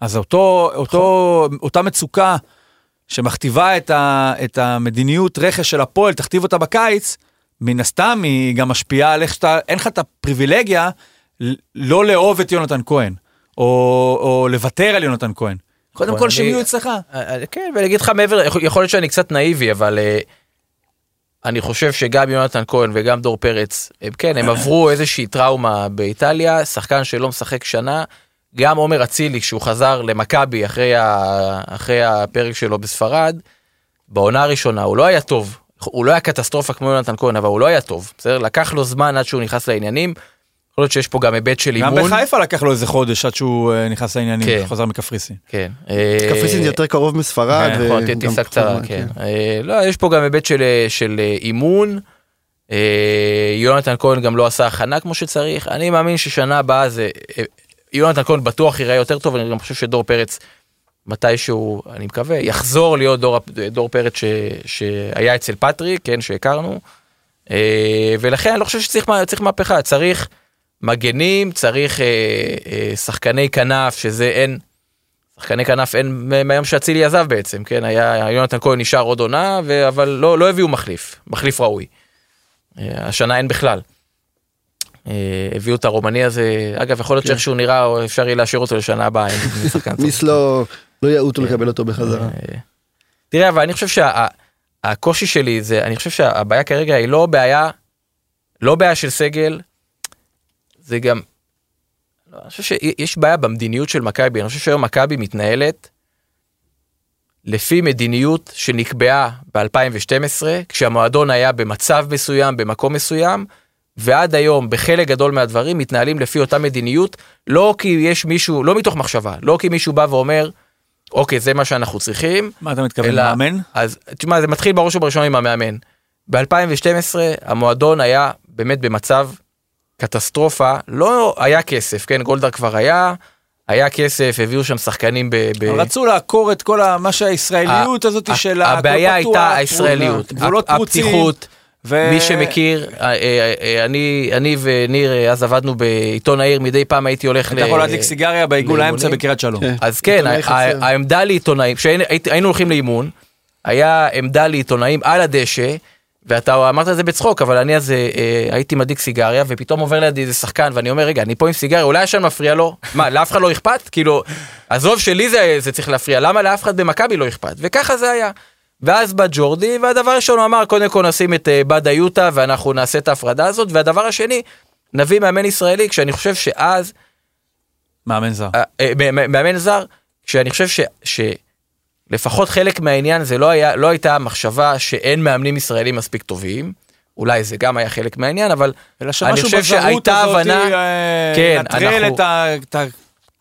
אז אותו, אותו, אותה מצוקה שמכתיבה את, ה, את המדיניות רכש של הפועל, תכתיב אותה בקיץ, מן הסתם היא גם משפיעה על איך שאתה, אין לך את הפריבילגיה לא לאהוב את יונתן כהן, או, או לוותר על יונתן כהן. קודם כל שהם יהיו אצלך.
אה, אה, כן, ואני אגיד לך מעבר, יכול- יכול להיות שאני קצת נאיבי, אבל אה, אני חושב שגם יונתן כהן וגם דור פרץ, הם כן, הם עברו איזושהי טראומה באיטליה, שחקן שלא משחק שנה, גם עומר אצילי, כשהוא חזר למכבי אחרי, ה- אחרי הפרק שלו בספרד, בעונה הראשונה הוא לא היה טוב, הוא לא היה קטסטרופה כמו יונתן כהן, אבל הוא לא היה טוב, בסדר? לקח לו זמן עד שהוא נכנס לעניינים, יכול להיות שיש פה גם היבט של
גם
אימון.
בחיפה לקח לו איזה חודש עד שהוא אה, נכנס לעניינים,
כן.
חזר מקפריסין.
כן.
קפריסין זה יותר קרוב מספרד.
כן, נכון,
וגם
טיסה קצרה, כן. אה, לא, יש פה גם היבט של, של אה, אימון. אה, יונתן כהן גם לא עשה הכנה כמו שצריך. אני מאמין ששנה הבאה זה... אה, יונתן כהן בטוח ייראה יותר טוב, אני גם חושב שדור פרץ, מתישהו, אני מקווה, יחזור להיות דור, דור פרץ ש, שהיה אצל פטריק, כן, שהכרנו. אה, ולכן אני לא חושב שצריך צריך מהפכה, צריך מגנים, צריך אה, אה, שחקני כנף, שזה אין, שחקני כנף אין מהיום שאצילי עזב בעצם, כן, היה יונתן כהן נשאר עוד עונה, ו- אבל לא, לא הביאו מחליף, מחליף ראוי. השנה אין בכלל. הביאו את הרומני הזה, אגב יכול להיות
כן.
שאיכשהו נראה, אפשר יהיה להשאיר אותו לשנה הבאה, אם (laughs) טוב.
מיס לא לא יעוטו לקבל אותו בחזרה.
אה, תראה, אבל אני חושב שהקושי שלי זה, אני חושב שהבעיה כרגע היא לא בעיה, לא בעיה של סגל, זה גם, לא, אני חושב שיש בעיה במדיניות של מכבי, אני חושב שהיום מכבי מתנהלת לפי מדיניות שנקבעה ב-2012, כשהמועדון היה במצב מסוים, במקום מסוים, ועד היום בחלק גדול מהדברים מתנהלים לפי אותה מדיניות, לא כי יש מישהו, לא מתוך מחשבה, לא כי מישהו בא ואומר, אוקיי, זה מה שאנחנו צריכים,
מה אתה מתכוון,
אלא-
מאמן?
אז תשמע, זה מתחיל בראש ובראשונה עם המאמן. ב-2012 המועדון היה באמת במצב קטסטרופה, לא היה כסף, כן, גולדהר כבר היה, היה כסף, הביאו שם שחקנים ב... ב...
רצו לעקור את כל ה- מה שהישראליות הזאת של הכל
הבעיה
פתוח,
הייתה הישראליות. הפתיחות,
ו-
מי שמכיר, אה, אה, אה, אני, אני וניר אז עבדנו בעיתון העיר, מדי פעם הייתי הולך
אתה יכול להדליק סיגריה בעיגול האמצע. בקריית שלום.
כן.
אז כן, העמדה לעיתונאים, כשהיינו הולכים לאימון, היה עמדה לעיתונאים על הדשא, ואתה אמרת את זה בצחוק, אבל אני אז אה, הייתי מדליק סיגריה, ופתאום עובר לידי איזה שחקן, ואני אומר, רגע, אני פה עם סיגריה, אולי השם מפריע לו? (laughs) מה, לאף אחד לא אכפת? כאילו, עזוב שלי זה, זה צריך להפריע, למה לאף אחד במכבי לא אכפת? וככה זה היה. ואז בא ג'ורדי, והדבר הראשון הוא אמר, קודם כל נשים את אה, בדה יוטה, ואנחנו נעשה את ההפרדה הזאת, והדבר השני, נביא מאמן ישראלי, כשאני חושב שאז
מאמן זר.
אה, אה, מאמן זר, כשאני חושב ש, שלפחות חלק מהעניין זה לא היה, לא הייתה מחשבה שאין מאמנים ישראלים מספיק טובים, אולי זה גם היה חלק מהעניין, אבל אני חושב שהייתה הבנה,
אה,
כן, אנחנו-
את ה-.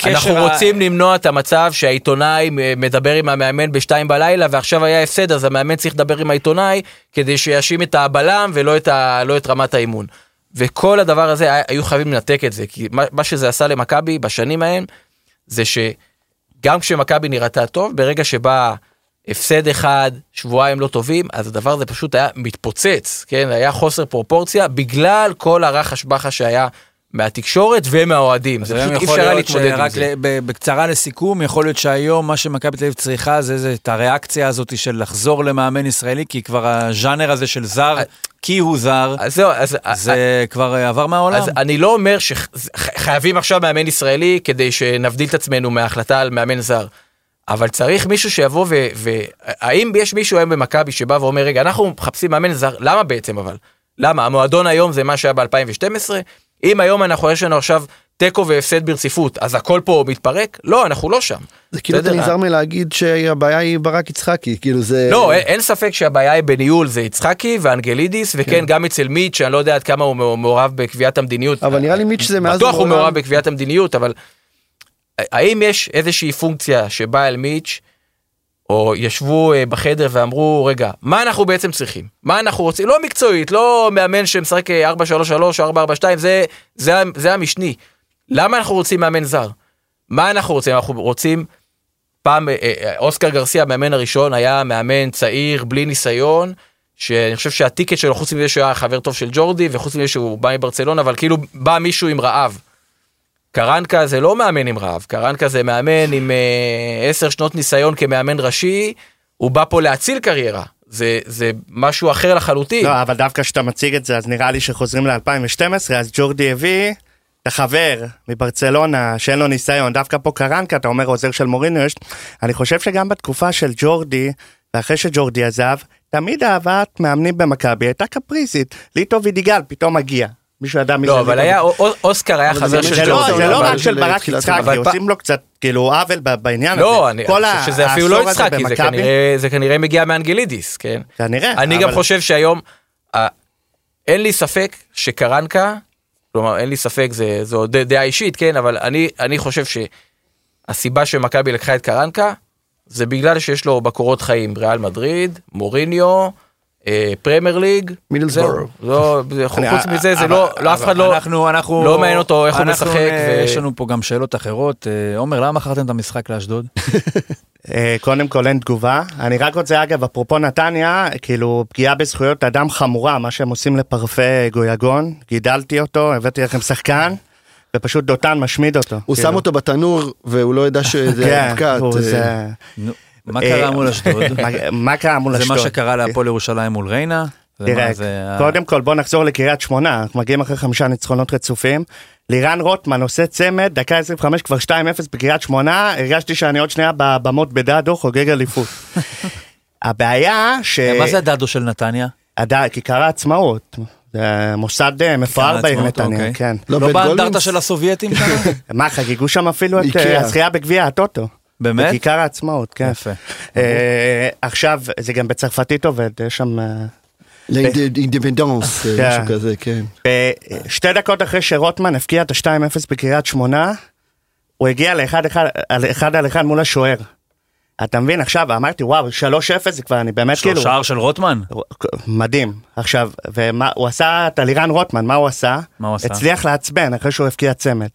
אנחנו
ה-
רוצים למנוע את המצב שהעיתונאי מדבר עם המאמן בשתיים בלילה ועכשיו היה הפסד אז המאמן צריך לדבר עם העיתונאי כדי שיאשים את הבלם ולא את, ה, לא את רמת האימון. וכל הדבר הזה היו חייבים לנתק את זה כי מה, מה שזה עשה למכבי בשנים ההם זה שגם כשמכבי נראתה טוב ברגע שבא הפסד אחד שבועיים לא טובים אז הדבר הזה פשוט היה מתפוצץ כן היה חוסר פרופורציה בגלל כל הרחש בחש שהיה מהתקשורת ומהאוהדים. זה פשוט אי אפשר היה להתמודד עם זה.
בקצרה לסיכום, יכול להיות שהיום מה שמכבי תל אביב צריכה זה זה את הריאקציה הזאת של לחזור למאמן ישראלי, כי כבר הז'אנר הזה של זר, כי הוא זר,
אז זהו, אז...
זה כבר אה, עבר מהעולם.
אז אני לא אומר שחייבים עכשיו מאמן ישראלי כדי שנבדיל את עצמנו מההחלטה על מאמן זר. אבל צריך מישהו שיבוא ו... והאם יש מישהו היום במכבי שבא ואומר, רגע, אנחנו מחפשים מאמן זר, למה בעצם אבל? למה? המועדון היום זה מה שהיה ב-2012? אם היום אנחנו, יש לנו עכשיו תיקו והפסד ברציפות, אז הכל פה מתפרק? לא, אנחנו לא שם.
זה כאילו אתה? נזהר מלהגיד שהבעיה היא ברק יצחקי, כאילו זה...
לא, אין, אין ספק שהבעיה היא בניהול זה יצחקי ואנגלידיס, וכן,
כן.
גם אצל מיץ', שאני לא יודע עד כמה הוא מעורב בקביעת המדיניות.
אבל נראה לי מיץ' זה מאז
בטוח הוא. מעורב בקביעת המדיניות, אבל האם יש איזושהי פונקציה שבאה אל מיץ', או ישבו אה, בחדר ואמרו, רגע, מה אנחנו בעצם צריכים? מה אנחנו רוצים? לא מקצועית, לא מאמן שמשחק אה, 4-3-3 או 4-4-2, זה, זה, זה המשני. למה אנחנו רוצים מאמן זר? מה אנחנו רוצים? אנחנו רוצים... פעם אה, אה, אוסקר גרסיה, המאמן הראשון, היה מאמן צעיר, בלי ניסיון, שאני חושב שהטיקט שלו, חוץ מזה שהוא היה חבר טוב של ג'ורדי, וחוץ מזה שהוא בא מברצלונה, אבל כאילו בא מישהו עם רעב. קרנקה זה לא מאמן עם רעב, קרנקה זה מאמן עם אה, עשר שנות ניסיון כמאמן ראשי, הוא בא פה להציל קריירה. זה, זה משהו אחר לחלוטין.
לא, אבל דווקא כשאתה מציג את זה, אז נראה לי שחוזרים ל-2012, אז ג'ורדי הביא את החבר מברצלונה שאין לו ניסיון, דווקא פה קרנקה, אתה אומר עוזר של מורינו, יש... אני חושב שגם בתקופה של ג'ורדי, ואחרי שג'ורדי עזב, תמיד אהבת מאמנים במכבי הייתה קפריזית. ליטו וידיגל פתאום מגיע. מישהו ידע מי זה
לא, אבל היה, או- אוסקר היה חבר
זה
של
לא,
ג'ורדי.
זה לא רק של ברק יצחקי, עושים לו קצת כאילו עוול בעניין
לא,
הזה.
אני
כל
חושב שזה אפילו לא יצחקי, זה כנראה, מגיע מאנגלידיס, כן?
כנראה.
אני גם חושב שהיום, אין לי ספק שקרנקה, כלומר אין לי ספק, זה, זו דעה אישית, כן, אבל אני, אני חושב שהסיבה שמכבי לקחה את קרנקה, זה בגלל שיש לו בקורות חיים ריאל מדריד, מוריניו, פרמייר ליג, לא, זה- חוץ
אני-
מזה זה
אבל-
לא, לא אף אחד לא,
אנחנו, אנחנו,
לא מעניין אותו איך הוא
אנחנו,
משחק,
אה, יש לנו פה גם שאלות אחרות. אה, עומר, למה מכרתם את המשחק לאשדוד? (laughs)
אה, קודם כל אין תגובה. אני רק רוצה, אגב, אפרופו נתניה, כאילו, פגיעה בזכויות אדם חמורה, מה שהם עושים לפרפה גויגון, גידלתי אותו, הבאתי לכם שחקן, ופשוט דותן משמיד אותו.
הוא
כאילו.
שם אותו בתנור והוא לא ידע שזה (laughs)
כן,
אה,
זה...
מה
אה,
קרה מול אשדוד? (laughs)
מה- קרה מול
זה
אשדוד?
מה שקרה להפועל ירושלים מול ריינה? זה
תראה,
זה
קודם כל בוא נחזור לקריית שמונה, אנחנו מגיעים אחרי חמישה ניצחונות רצופים. לירן רוטמן עושה צמד, דקה 25 כבר 2-0 בקריית שמונה, הרגשתי שאני עוד שנייה בבמות בדדו חוגג אליפות. (laughs) הבעיה ש...
מה זה הדדו של נתניה?
כיכר העצמאות. זה מוסד אה, מפואר בעיר נתניה,
אוקיי.
כן.
לא,
לא באנדרטה? של הסובייטים? (laughs)
מה, חגגו שם אפילו את. אה, הזכייה בגביע הטוטו.
באמת?
בכיכר העצמאות, כן.
יפה.
אה, עכשיו, זה גם בצרפתית עובד, יש שם... אה,
לאינדיפנדנס, אה,
כן.
משהו כזה, כן.
שתי דקות אחרי שרוטמן הפקיע את ה-2-0 בקריית שמונה, הוא הגיע לאחד אחד, על אחד מול השוער. אתה מבין? עכשיו אמרתי, וואו, 3-0 זה כבר, אני באמת כאילו...
שער של רוטמן?
מדהים. עכשיו, ומה, הוא עשה את הלירן רוטמן, מה הוא עשה?
מה הוא עשה?
הצליח לעצבן אחרי שהוא הפקיע צמד.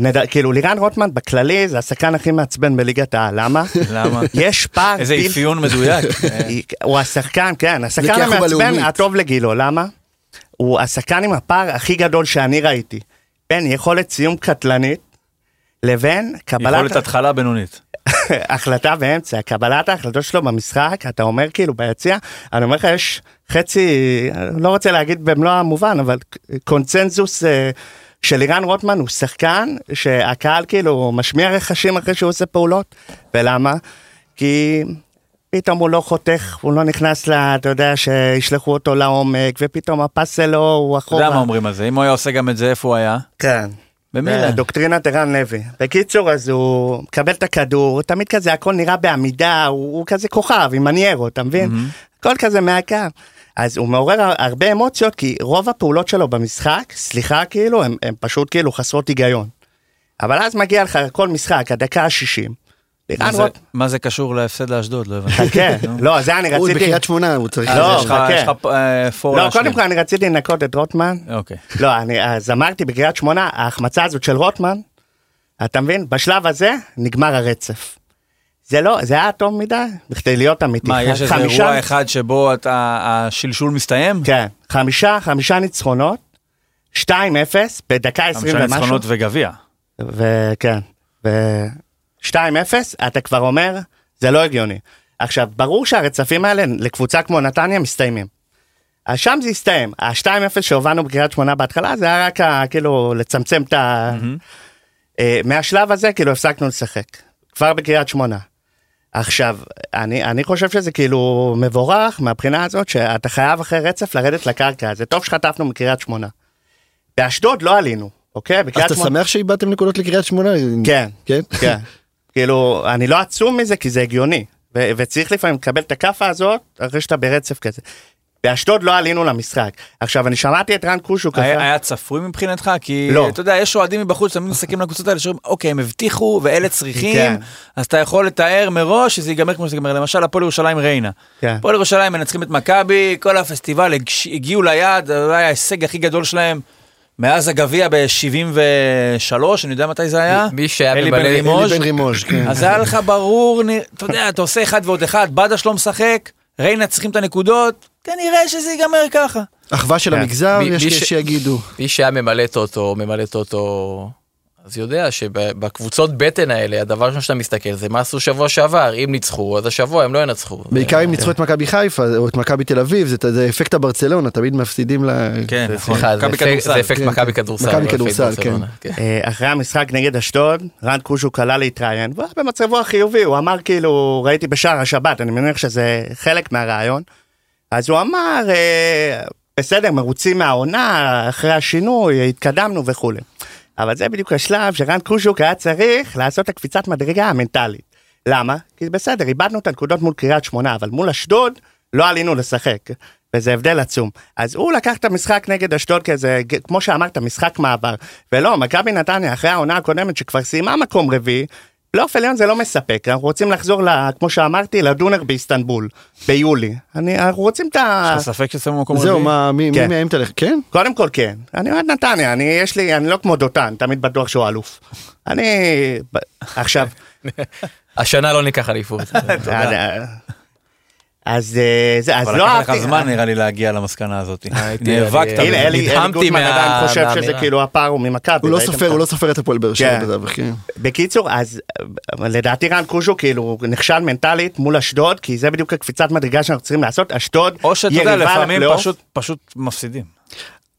נד... כאילו, לירן רוטמן בכללי זה השחקן הכי מעצבן בליגת העל, למה?
למה?
יש פער...
איזה אפיון מדויק. (laughs)
הוא השחקן, כן, השחקן המעצבן. הטוב לגילו, למה? הוא השחקן עם הפער הכי גדול שאני ראיתי. בין יכולת סיום קטלנית לבין קבלת
יכולת התחלה בינונית. (laughs)
החלטה באמצע, קבלת ההחלטות שלו במשחק, אתה אומר כאילו ביציע, אני אומר לך יש חצי, לא רוצה להגיד במלוא המובן, אבל קונצנזוס אה, של אירן רוטמן הוא שחקן שהקהל כאילו משמיע רכשים אחרי שהוא עושה פעולות, ולמה? כי פתאום הוא לא חותך, הוא לא נכנס ל... אתה יודע, שישלחו אותו לעומק, ופתאום הפס שלו הוא
אתה
אחורה.
יודע מה אומרים על זה, אם הוא היה עושה גם את זה, איפה הוא היה?
כן.
במילא.
דוקטרינת ערן לוי. בקיצור, אז הוא מקבל את הכדור, תמיד כזה הכל נראה בעמידה, הוא, הוא כזה כוכב עם מניירו, אתה מבין? הכל כזה מהקו. אז הוא מעורר הרבה אמוציות, כי רוב הפעולות שלו במשחק, סליחה כאילו, הם, הם פשוט כאילו חסרות היגיון. אבל אז מגיע לך כל משחק, הדקה ה-60.
מה זה- מה זה קשור להפסד לאשדוד? לא הבנתי.
חכה,
נו. (laughs)
לא, זה אני
הוא
רציתי...
בקריית שמונה, הוא צריך...
לא,
אז יש לך-
חכה.
יש לך אה, פור
לא. קודם כל אני רציתי לנקות את רוטמן.
אוקיי.
לא, אני אז אמרתי בקריית שמונה, ההחמצה הזאת של רוטמן, אתה מבין? בשלב הזה נגמר הרצף. זה לא, זה היה טוב מדי, בכדי להיות אמיתי.
מה, יש איזה
חמישה-
אירוע אחד שבו אתה- השלשול מסתיים?
כן, חמישה, חמישה ניצחונות, 2-0 בדקה 20
משנה
ומשהו.
ניצחונות וגביע.
וכן, ו-2-0, אתה כבר אומר, זה לא הגיוני. עכשיו, ברור שהרצפים האלה לקבוצה כמו נתניה מסתיימים. אז שם זה הסתיים. ה-2-0 שהובלנו בקריית שמונה בהתחלה, זה היה רק ה- כאילו לצמצם את ה... אה, מהשלב הזה כאילו הפסקנו לשחק. כבר בקריית שמונה. עכשיו, אני, אני חושב שזה כאילו מבורך מהבחינה הזאת שאתה חייב אחרי רצף לרדת לקרקע. זה טוב שחטפנו מקריית שמונה. באשדוד לא עלינו, אוקיי?
אז אתה
שמונה...
שמח שאיבדתם נקודות לקריית שמונה?
כן.
כן?
כן. (laughs) כאילו, אני לא עצום מזה כי זה הגיוני. ו- וצריך לפעמים לקבל את הכאפה הזאת אחרי שאתה ברצף כזה. באשדוד לא עלינו למשחק. עכשיו, אני שמעתי את רן קושוק
היה. היה צפוי מבחינתך? כי
לא.
אתה יודע, יש אוהדים מבחוץ, תמיד מסתכלים על הקבוצות האלה, שאומרים, אוקיי, הם הבטיחו ואלה צריכים,
כן.
אז אתה יכול לתאר מראש שזה ייגמר כמו שזה ייגמר. למשל, הפועל ירושלים ריינה.
כן.
הפועל ירושלים מנצחים את מכבי, כל הפסטיבל הגיעו ליעד, זה היה ההישג הכי גדול שלהם. מאז הגביע ב-73, אני יודע מתי זה היה.
מי שהיה
אלי בן רימוז'.
אלי בן רימוז', כן.
אז היה לך ברור, אתה יודע, אתה עושה אחד ועוד אחד, בדש לא משחק, ריינה צריכים את הנקודות, כנראה שזה ייגמר ככה.
אחווה של
כן.
המגזר,
מי-
יש כאלה
ש-
שיגידו.
מי שהיה ממלא טוטו, ממלא טוטו, אז יודע שבקבוצות בטן האלה, הדבר הראשון שאתה מסתכל זה מה עשו שבוע שעבר, אם ניצחו, אז השבוע הם לא ינצחו.
בעיקר אם ניצחו את מכבי חיפה או את מכבי תל אביב, זה- זה אפקט הברצלונה, תמיד מפסידים ל...
כן,
זה-
נכון.
סליחה, זה אפקט-
כדורסל.
זה אפקט
כן,
מכבי
כן.
כדורסל.
מכבי כדורסל,
כן.
אה, אחרי המשחק נגד אשדוד, רן קושוק עלה להתראיין, והוא היה במצבו החיובי, הוא אמר כאילו, ראיתי בשער השבת, אני מניח שזה חלק מהרעיון. אז הוא אמר, אה, בסדר, מרוצים מהעונה, אחרי השינוי, התקדמנו וכולי. אבל זה בדיוק השלב שרן קושוק היה צריך לעשות את הקפיצת מדרגה המנטלית. למה? כי בסדר, איבדנו את הנקודות מול קריית שמונה, אבל מול אשדוד לא עלינו לשחק. וזה הבדל עצום. אז הוא לקח את המשחק נגד אשדוד כזה, כמו שאמרת, משחק מעבר. ולא, מכבי נתניה, אחרי העונה הקודמת שכבר סיימה מקום רביעי, פלייאוף עליון זה לא מספק, אנחנו רוצים לחזור, ל, כמו שאמרתי, לדונר באיסטנבול, ביולי. אני, אנחנו רוצים את ה...
יש לך ספק ששמו מקום רביעי?
זהו, מה, מי מי
כן.
מאיים תלך? כן?
קודם כל כן, אני אוהד נתניה, אני יש לי, אני לא כמו דותן, תמיד בטוח שהוא אלוף. אני, עכשיו, (laughs)
השנה לא ניקח אליפות. (laughs)
אה, אז אה, זה, אז
אבל
לא
לקח לך
אהבתי,
זמן נראה לי להגיע למסקנה הזאת.
הייתי-
נאבקת. בזה.
נדהמתי
גוטמן
מה-
עדיין חושב שזה. כאילו הפער הוא ממכבי.
הוא לא סופר, הוא לא סופר את הפועל באר שבע
כן.
כן.
בקיצור, אז אה, לדעתי רן קוז'ו כאילו נכשל מנטלית מול אשדוד, כי זה בדיוק הקפיצת מדרגה שאנחנו צריכים לעשות, אשדוד
או שאתה יודע,
יריבה
לפעמים
לפלייאוף.
פשוט- פשוט מפסידים.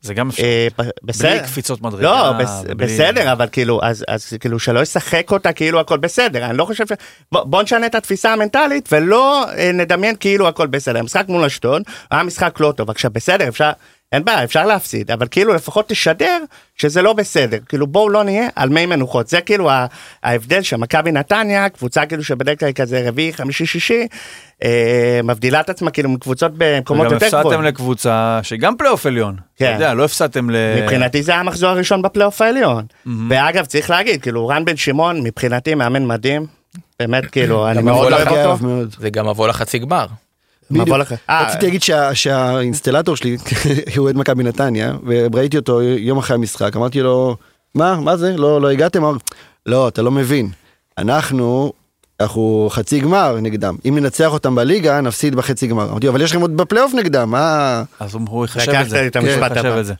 זה גם אפשר.
אה, בסדר.
בלי קפיצות מדרגה.
לא,
בלי-
בסדר, אבל כאילו, אז, אז כאילו שלא ישחק אותה כאילו הכל בסדר, אני לא חושב ש... בוא, בוא נשנה את התפיסה המנטלית ולא אה, נדמיין כאילו הכל בסדר. המשחק מול אשדוד היה משחק לא טוב, עכשיו בסדר, אפשר, אין בעיה, אפשר להפסיד, אבל כאילו לפחות תשדר שזה לא בסדר, כאילו בואו לא נהיה על מי מנוחות, זה כאילו ההבדל שמכבי נתניה, קבוצה כאילו שבדרך כלל היא כזה רביעי, חמישי, שישי, אה, מבדילה את עצמה כאילו מקבוצות במקומות יותר
הפסדתם
גבוהים.
לקבוצה שהיא גם פלייאוף עליון.
כן.
אתה יודע, לא הפסדתם ל...
מבחינתי זה המחזור הראשון בפלייאוף העליון. ואגב, צריך להגיד, כאילו, רן בן שמעון, מבחינתי מאמן מדהים. באמת, כאילו, אני
גם
מאוד אוהב אותו.
זה גם מבוא לחצי גמר.
מבוא לך. אה,
רציתי להגיד שה- שהאינסטלטור שלי (laughs) הוא אוהד מכבי נתניה וראיתי אותו יום אחרי המשחק אמרתי לו מה מה זה? לא לא הגעתם? לא אתה לא מבין. אנחנו אנחנו חצי גמר נגדם. אם ננצח אותם בליגה נפסיד בחצי גמר. אמרתי אבל יש לכם עוד בפלייאוף נגדם מה?
אז הוא- יחשב
לקחת
את זה.
לי את המשפט
יחשב
הבא.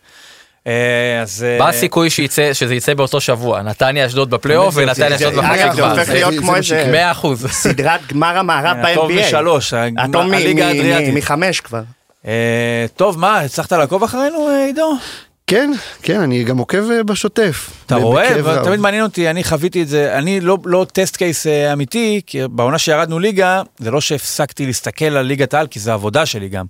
אה, אז... אה,
מה הסיכוי שיצא- שזה יצא באותו שבוע? נתניה אשדוד בפלייאוף ונתניה אשדוד בחצי
זה
גמר.
הופך
זה-
להיות כמו איזה.
100 אחוז. (laughs)
סדרת גמר המערב
הטוב
ב-NBA.
משלוש,
הטוב מ-
הליגה האדריאטית.
מחמש כבר.
אה, טוב, מה, הצלחת לעקוב אחרינו, אה, עידו?
כן כן אני גם עוקב אה, בשוטף.
אתה רואה? תמיד מעניין אותי, אני חוויתי את זה, אני לא, לא טסט קייס אה, אמיתי, כי בעונה שירדנו ליגה, זה לא שהפסקתי להסתכל על ליגת העל, כי זה עבודה שלי גם.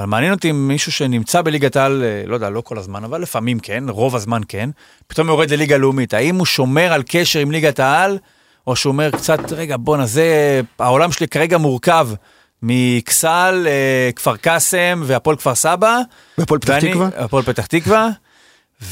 אבל מעניין אותי אם מישהו שנמצא בליגת העל, אה, לא יודע, לא כל הזמן, אבל לפעמים כן, רוב הזמן כן, פתאום יורד לליגה לאומית. האם הוא שומר על קשר עם ליגת העל, או שהוא אומר קצת, רגע, בואנה, זה, העולם שלי כרגע מורכב מאכסל, אה, כפר קאסם והפועל כפר סבא.
והפועל פתח תקווה?
הפועל פתח תקווה,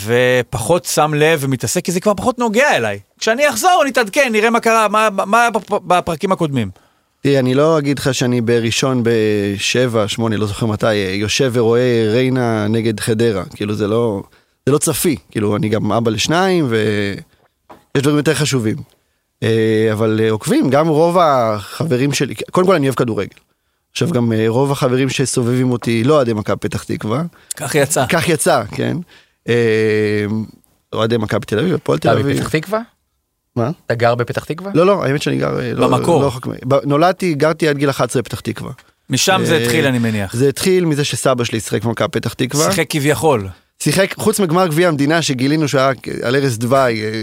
ופחות שם לב ומתעסק, כי זה כבר פחות נוגע אליי. כשאני אחזור, נתעדכן, נראה מה קרה, מה, מה בפרקים הקודמים.
תראי, אני לא אגיד לך שאני בראשון בשבע, שמונה, לא זוכר מתי, יושב ורואה ריינה נגד חדרה. כאילו זה לא, זה לא צפי. כאילו אני גם אבא לשניים ויש דברים יותר חשובים. אה, אבל אה, עוקבים, גם רוב החברים שלי, קודם כל אני אוהב כדורגל. עכשיו גם אה, רוב החברים שסובבים אותי לא אוהדי מכבי פתח תקווה.
כך יצא.
כך יצא, כן. אוהדי מכבי תל אביב, הפועל תל אביב.
בפתח תקווה?
מה?
אתה גר בפתח תקווה?
לא, לא, האמת שאני גר... אה, לא-
במקור.
לא ב- נולדתי, גרתי עד גיל 11 בפתח תקווה.
משם זה
אה,
התחיל, אני מניח.
זה התחיל מזה שסבא שלי שיחק במכבי פתח תקווה.
שיחק כביכול.
שיחק, חוץ מגמר גביע המדינה שגילינו שהיה על ערש דווי, אה,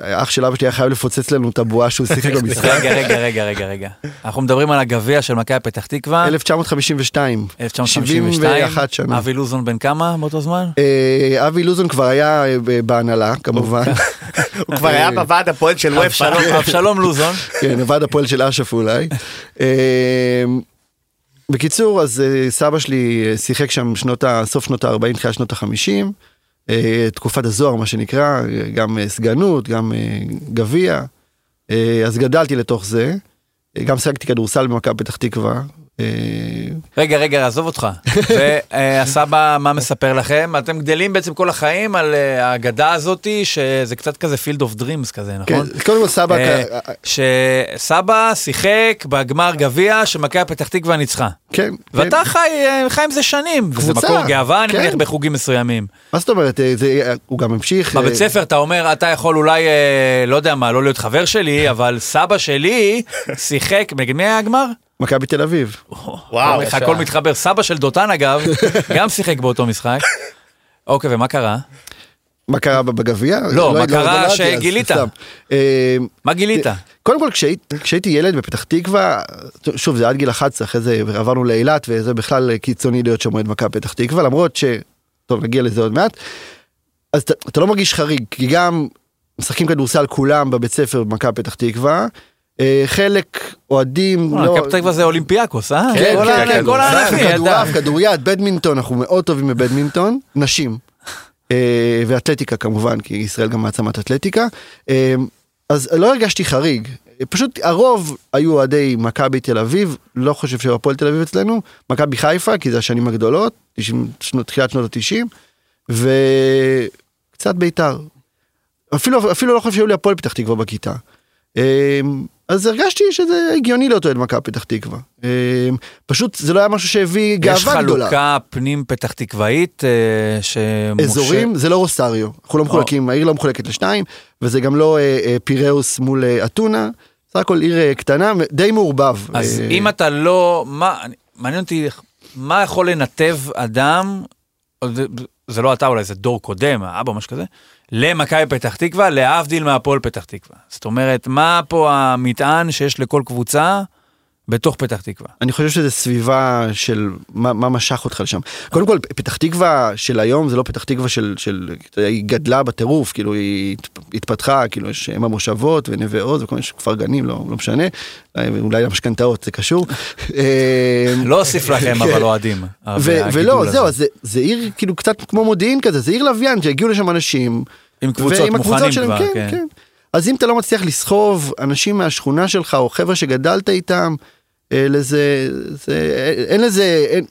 אח של אבא שלי היה חייב לפוצץ לנו את הבועה שהוא שיחק במשחק.
רגע, רגע, רגע, רגע, רגע. אנחנו מדברים על הגביע של מכבי פתח תקווה,
1952.
1952.
71 שנה.
אבי לוזון בן כמה באותו זמן?
אה, אבי לוזון כבר היה אה, בהנהלה כמובן, (laughs)
הוא כבר היה בוועד הפועל של וופא.
אבשלום- אבשלום לוזון. (laughs)
כן, ועד הפועל של אש"ף אולי. אה, בקיצור, אז אה, סבא שלי אה, שיחק שם שנות ה... סוף שנות ה-40, תחילת שנות ה-50, תקופת הזוהר מה שנקרא, אה, גם אה, סגנות, גם אה, גביע. אה, אז גדלתי לתוך זה. אה, גם שיחקתי כדורסל במכבי פתח תקווה. אה,
רגע, רגע, עזוב אותך. (laughs) והסבא, מה מספר לכם? אתם גדלים בעצם כל החיים על אה, האגדה הזאתי, שזה קצת כזה Field of Dreams כזה,
כן,
נכון?
קודם כל סבא,
אה, שסבא שיחק בגמר גביע שמכבי פתח תקווה ניצחה.
כן,
ואתה
כן.
חי אה, חי עם זה שנים, וזה
קבוצה,
מקור גאווה, אני
כן.
מניח, בחוגים מסוימים.
מה זאת אומרת, אה, הוא גם המשיך.
בבית
אה,
ספר אתה אומר, אתה יכול אולי, אה, לא יודע מה, לא להיות חבר שלי, אבל סבא שלי (laughs) שיחק, נגד מי היה הגמר?
מכבי תל אביב.
וואו.
איך הכל מתחבר. סבא של דותן אגב, (laughs) גם שיחק באותו משחק. אוקיי, ומה קרה?
מה קרה בגביע?
לא, מה קרה שגילית?
אה,
מה גילית?
קודם כל כשהייתי, ילד בפתח תקווה, שוב זה עד גיל 11, אחרי זה עברנו לאילת וזה בכלל קיצוני להיות שם אוהד מכבי פתח תקווה, למרות ש... טוב נגיע לזה עוד מעט. אז אתה, לא מרגיש חריג, כי גם משחקים כדורסל כולם בבית ספר במכבי פתח תקווה, אה, חלק אוהדים,
מכבי פתח תקווה זה אולימפיאקוס, אה?
כן,
כל ה-
כן, כן,
כל הענפים.
כדורעף, כדוריד, בדמינטון, אנחנו מאוד טובים בבדמינטון, נשים. אה, ואתלטיקה כמובן, כי ישראל גם מעצמת אתלטיקה. אה, אז לא הרגשתי חריג, פשוט הרוב היו אוהדי מכבי תל אביב, לא חושב שהפועל תל אביב אצלנו, מכבי חיפה, כי זה השנים הגדולות, 90, שנות, תחילת שנות ה-90, וקצת בית"ר. אפילו, אפילו לא חושב שהיו לי הפועל פתח תקווה בכיתה. אז הרגשתי שזה הגיוני להיות אוהד מכבי פתח תקווה. אה, פשוט זה לא היה משהו שהביא
יש
גאווה גדולה.
חלוקה פנים פתח תקוואית אה, שמשה...
אזורים זה לא רוסריו, אנחנו לא מחולקים, העיר לא מחולקת לשניים, וזה גם לא אה, אה, פיראוס מול אתונה, סך הכל עיר קטנה, די מעורבב.
אז אם אתה לא, מה, מעניין אותי, מה יכול לנתב אדם, זה- לא אתה אולי, זה דור קודם, האבא או משהו כזה, למכבי פתח תקווה, להבדיל מהפועל פתח תקווה. זאת אומרת, מה פה המטען שיש לכל קבוצה בתוך פתח תקווה?
אני חושב שזה סביבה של מה, מה משך אותך לשם. קודם כל, פתח תקווה של היום זה לא פתח תקווה של, של היא גדלה בטירוף, כאילו היא הת- התפתחה, כאילו יש אם המושבות ונווה עוז וכל מיני כפר גנים, לא, לא משנה, אולי למשכנתאות זה קשור. (laughs)
לא אוסיף לכם,
כן.
אבל אוהדים.
ולא. זהו, זה, זה עיר כאילו קצת כמו מודיעין כזה, זה עיר לוויין שהגיעו לשם אנשים.
עם קבוצות מוכנים כבר,
כן,
כן.
כן. אז אם אתה לא מצליח לסחוב אנשים מהשכונה שלך או חבר'ה שגדלת איתם, אה, לזה, זה, אין לזה, אין,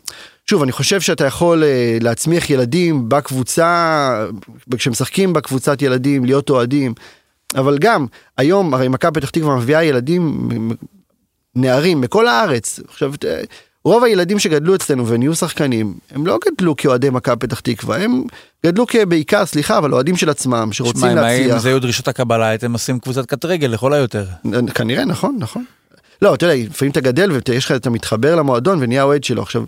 שוב, אני חושב שאתה יכול אה, להצמיח ילדים בקבוצה, כשמשחקים בקבוצת ילדים, להיות אוהדים, אבל גם היום, הרי מכבי פתח תקווה מביאה ילדים, נערים מכל הארץ. עכשיו, רוב הילדים שגדלו אצלנו ונהיו שחקנים, הם לא גדלו כאוהדי מכבי פתח תקווה, הם גדלו כבעיקר, סליחה, אבל אוהדים של עצמם, שרוצים
שמע, אם
להצליח.
אם זה היו דרישות הקבלה, הייתם עושים קבוצת קט רגל לכל היותר.
כנראה, נכון, נכון. לא, אתה יודע, לפעמים אתה גדל ויש לך, אתה מתחבר למועדון ונהיה אוהד שלו. עכשיו,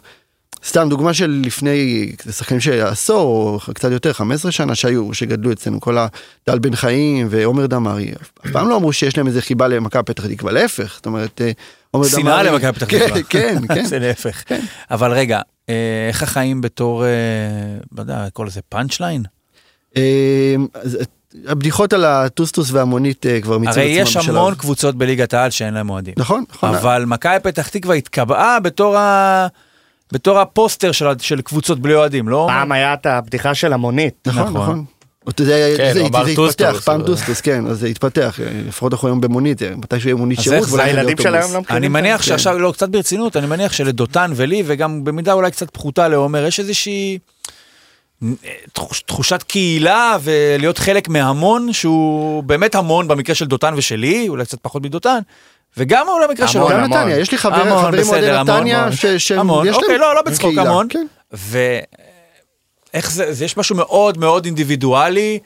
סתם דוגמה של לפני, שחקנים של עשור, או קצת יותר, 15 שנה שהיו, שגדלו אצלנו, כל הטל בן חיים ועומר דמארי, אף פעם לא אמרו שיש להם איזה חיבה למכבי פתח תקווה, להפך, זאת אומרת, אה.
שנאה למכבי פתח
כן,
תקווה.
כן, (laughs) כן.
זה להפך. אבל רגע, אה, איך החיים בתור, אה, לא יודע, כל זה
punch line? הבדיחות על הטוסטוס והמונית אה, כבר מיצו את
הרי
עצמם
יש. המון קבוצות בליגת העל שאין להם אוהדים.
נכון, נכון.
אבל מכבי פתח תקווה התקבעה בתור ה... בתור הפוסטר של, של קבוצות בלי אוהדים, לא?
פעם היה את הבדיחה של המונית.
נכון,
נכון.
אתה יודע,
כן,
זה, זה התפתח, פעם טוסטוס, כן, אז זה התפתח, לפחות אנחנו היום במונית, אה, מתי שיהיה מונית
אז
שירות,
איך זה?
ואולי
הילדים של. היום לא מכירים
אני? מניח
כן.
שעכשיו, לא, קצת ברצינות, אני מניח שלדותן ולי, וגם במידה אולי קצת פחותה לעומר, יש איזושהי אה, תחוש- תחושת קהילה ולהיות חלק מהמון, שהוא באמת המון במקרה של דותן ושלי, אולי קצת פחות מדותן, וגם אולי במקרה של
המון,
עומר.
גם נתניה, יש לי חבר-
המון,
חברים אוהדי נתניה
המון.
ש- שהם-
המון,
יש להם
אוקיי, לא, לא בצחוק,
קהילה,
המון. איך זה, זה, יש משהו מאוד מאוד אינדיבידואלי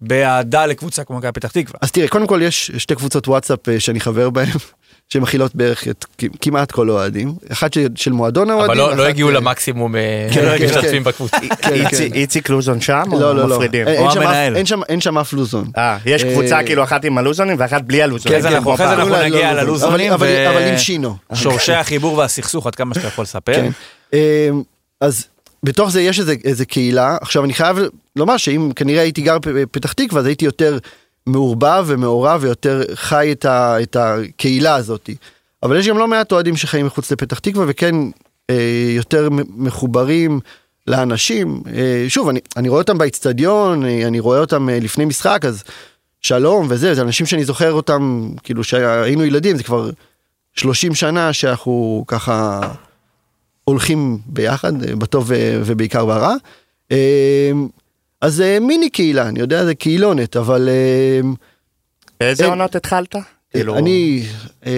באהדה לקבוצה כמו מכבי פתח תקווה.
אז תראה, קודם כל יש שתי קבוצות וואטסאפ אה, שאני חבר בהן, (laughs) שמכילות בערך את כמעט כל האוהדים. אחת של- של מועדון האוהדים.
אבל לא- לא הגיעו
אה,
למקסימום אה,
כן, כן,
משתתפים
כן.
בקבוצה. (laughs)
איצי-
כן.
איציק לוזון שם
לא, לא,
או
לא.
מפרידים?
אין- שם אף-
המנהל.
אין שם- אין שם אף לוזון.
אה, יש קבוצה כאילו אחת עם הלוזונים ואחת בלי הלוזונים.
כן, אחרי זה. אנחנו
לא
נגיע. ללוזונים
אבל- עם שינו.
שורשי החיבור והסכסוך, עד כמה שאתה יכול לספר.
אז בתוך זה יש איזה, איזה קהילה. עכשיו אני חייב לומר שאם כנראה הייתי גר בפתח תקווה אז הייתי יותר מעורבב ומעורב ויותר חי את, ה, את הקהילה הזאת. אבל יש גם לא מעט אוהדים שחיים מחוץ לפתח תקווה וכן אה, יותר מחוברים לאנשים. אה, שוב, אני, אני רואה אותם באיצטדיון, אה, אני רואה אותם אה, לפני משחק, אז שלום וזה, זה אנשים שאני זוכר אותם, כאילו שהיינו ילדים, זה כבר 30 שנה שאנחנו ככה הולכים ביחד, אה, בטוב ו- ובעיקר ברע. אה, אז מיני קהילה, אני יודע, זה קהילונת, אבל אה,
באיזה
אין-
עונות התחלת? כאילו-
אני אה,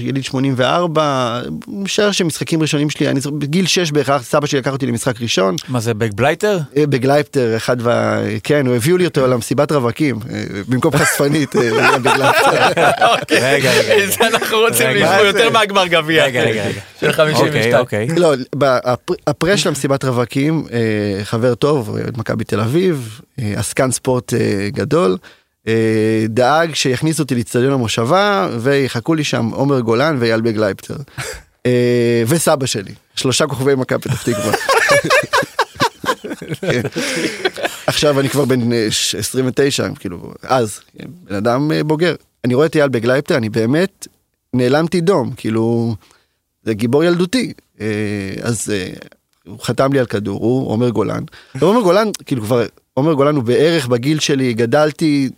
יליד 84, משער שמשחקים ראשונים שלי, אני בגיל 6 בהכרח סבא שלי לקח אותי למשחק ראשון,
מה זה, בגלייבטר?
אה, בגלייבטר, אחד וה... כן, הוא הביאו לי אותו למסיבת רווקים, אה, במקום חשפנית, אה, בגלייבטר. (laughs)
רגע, רגע, רגע. (laughs)
זה אנחנו רוצים לשמוע
מה
יותר? מהגמר גביע.
רגע, רגע. (laughs)
של 52.
אוקיי, אוקיי.
לא, הפרה של המסיבת רווקים, חבר טוב, מכבי תל אביב, עסקן ספורט גדול, דאג שיכניסו אותי לאצטדיון המושבה ויחכו לי שם עומר גולן ואייל בגלייבטר. אה, וסבא שלי, שלושה כוכבי מכבי פתח תקווה. (laughs) כן. עכשיו אני כבר בן אה, ש- 29, כאילו, אז, כן, בן אדם אה, בוגר. אני רואה את אייל בגלייבטר, אני באמת נאלמתי דום, כאילו, זה גיבור ילדותי. אה, אז אה, הוא חתם לי על כדור, הוא עומר גולן. ועומר גולן, כאילו כבר, עומר גולן הוא בערך בגיל שלי, גדלתי,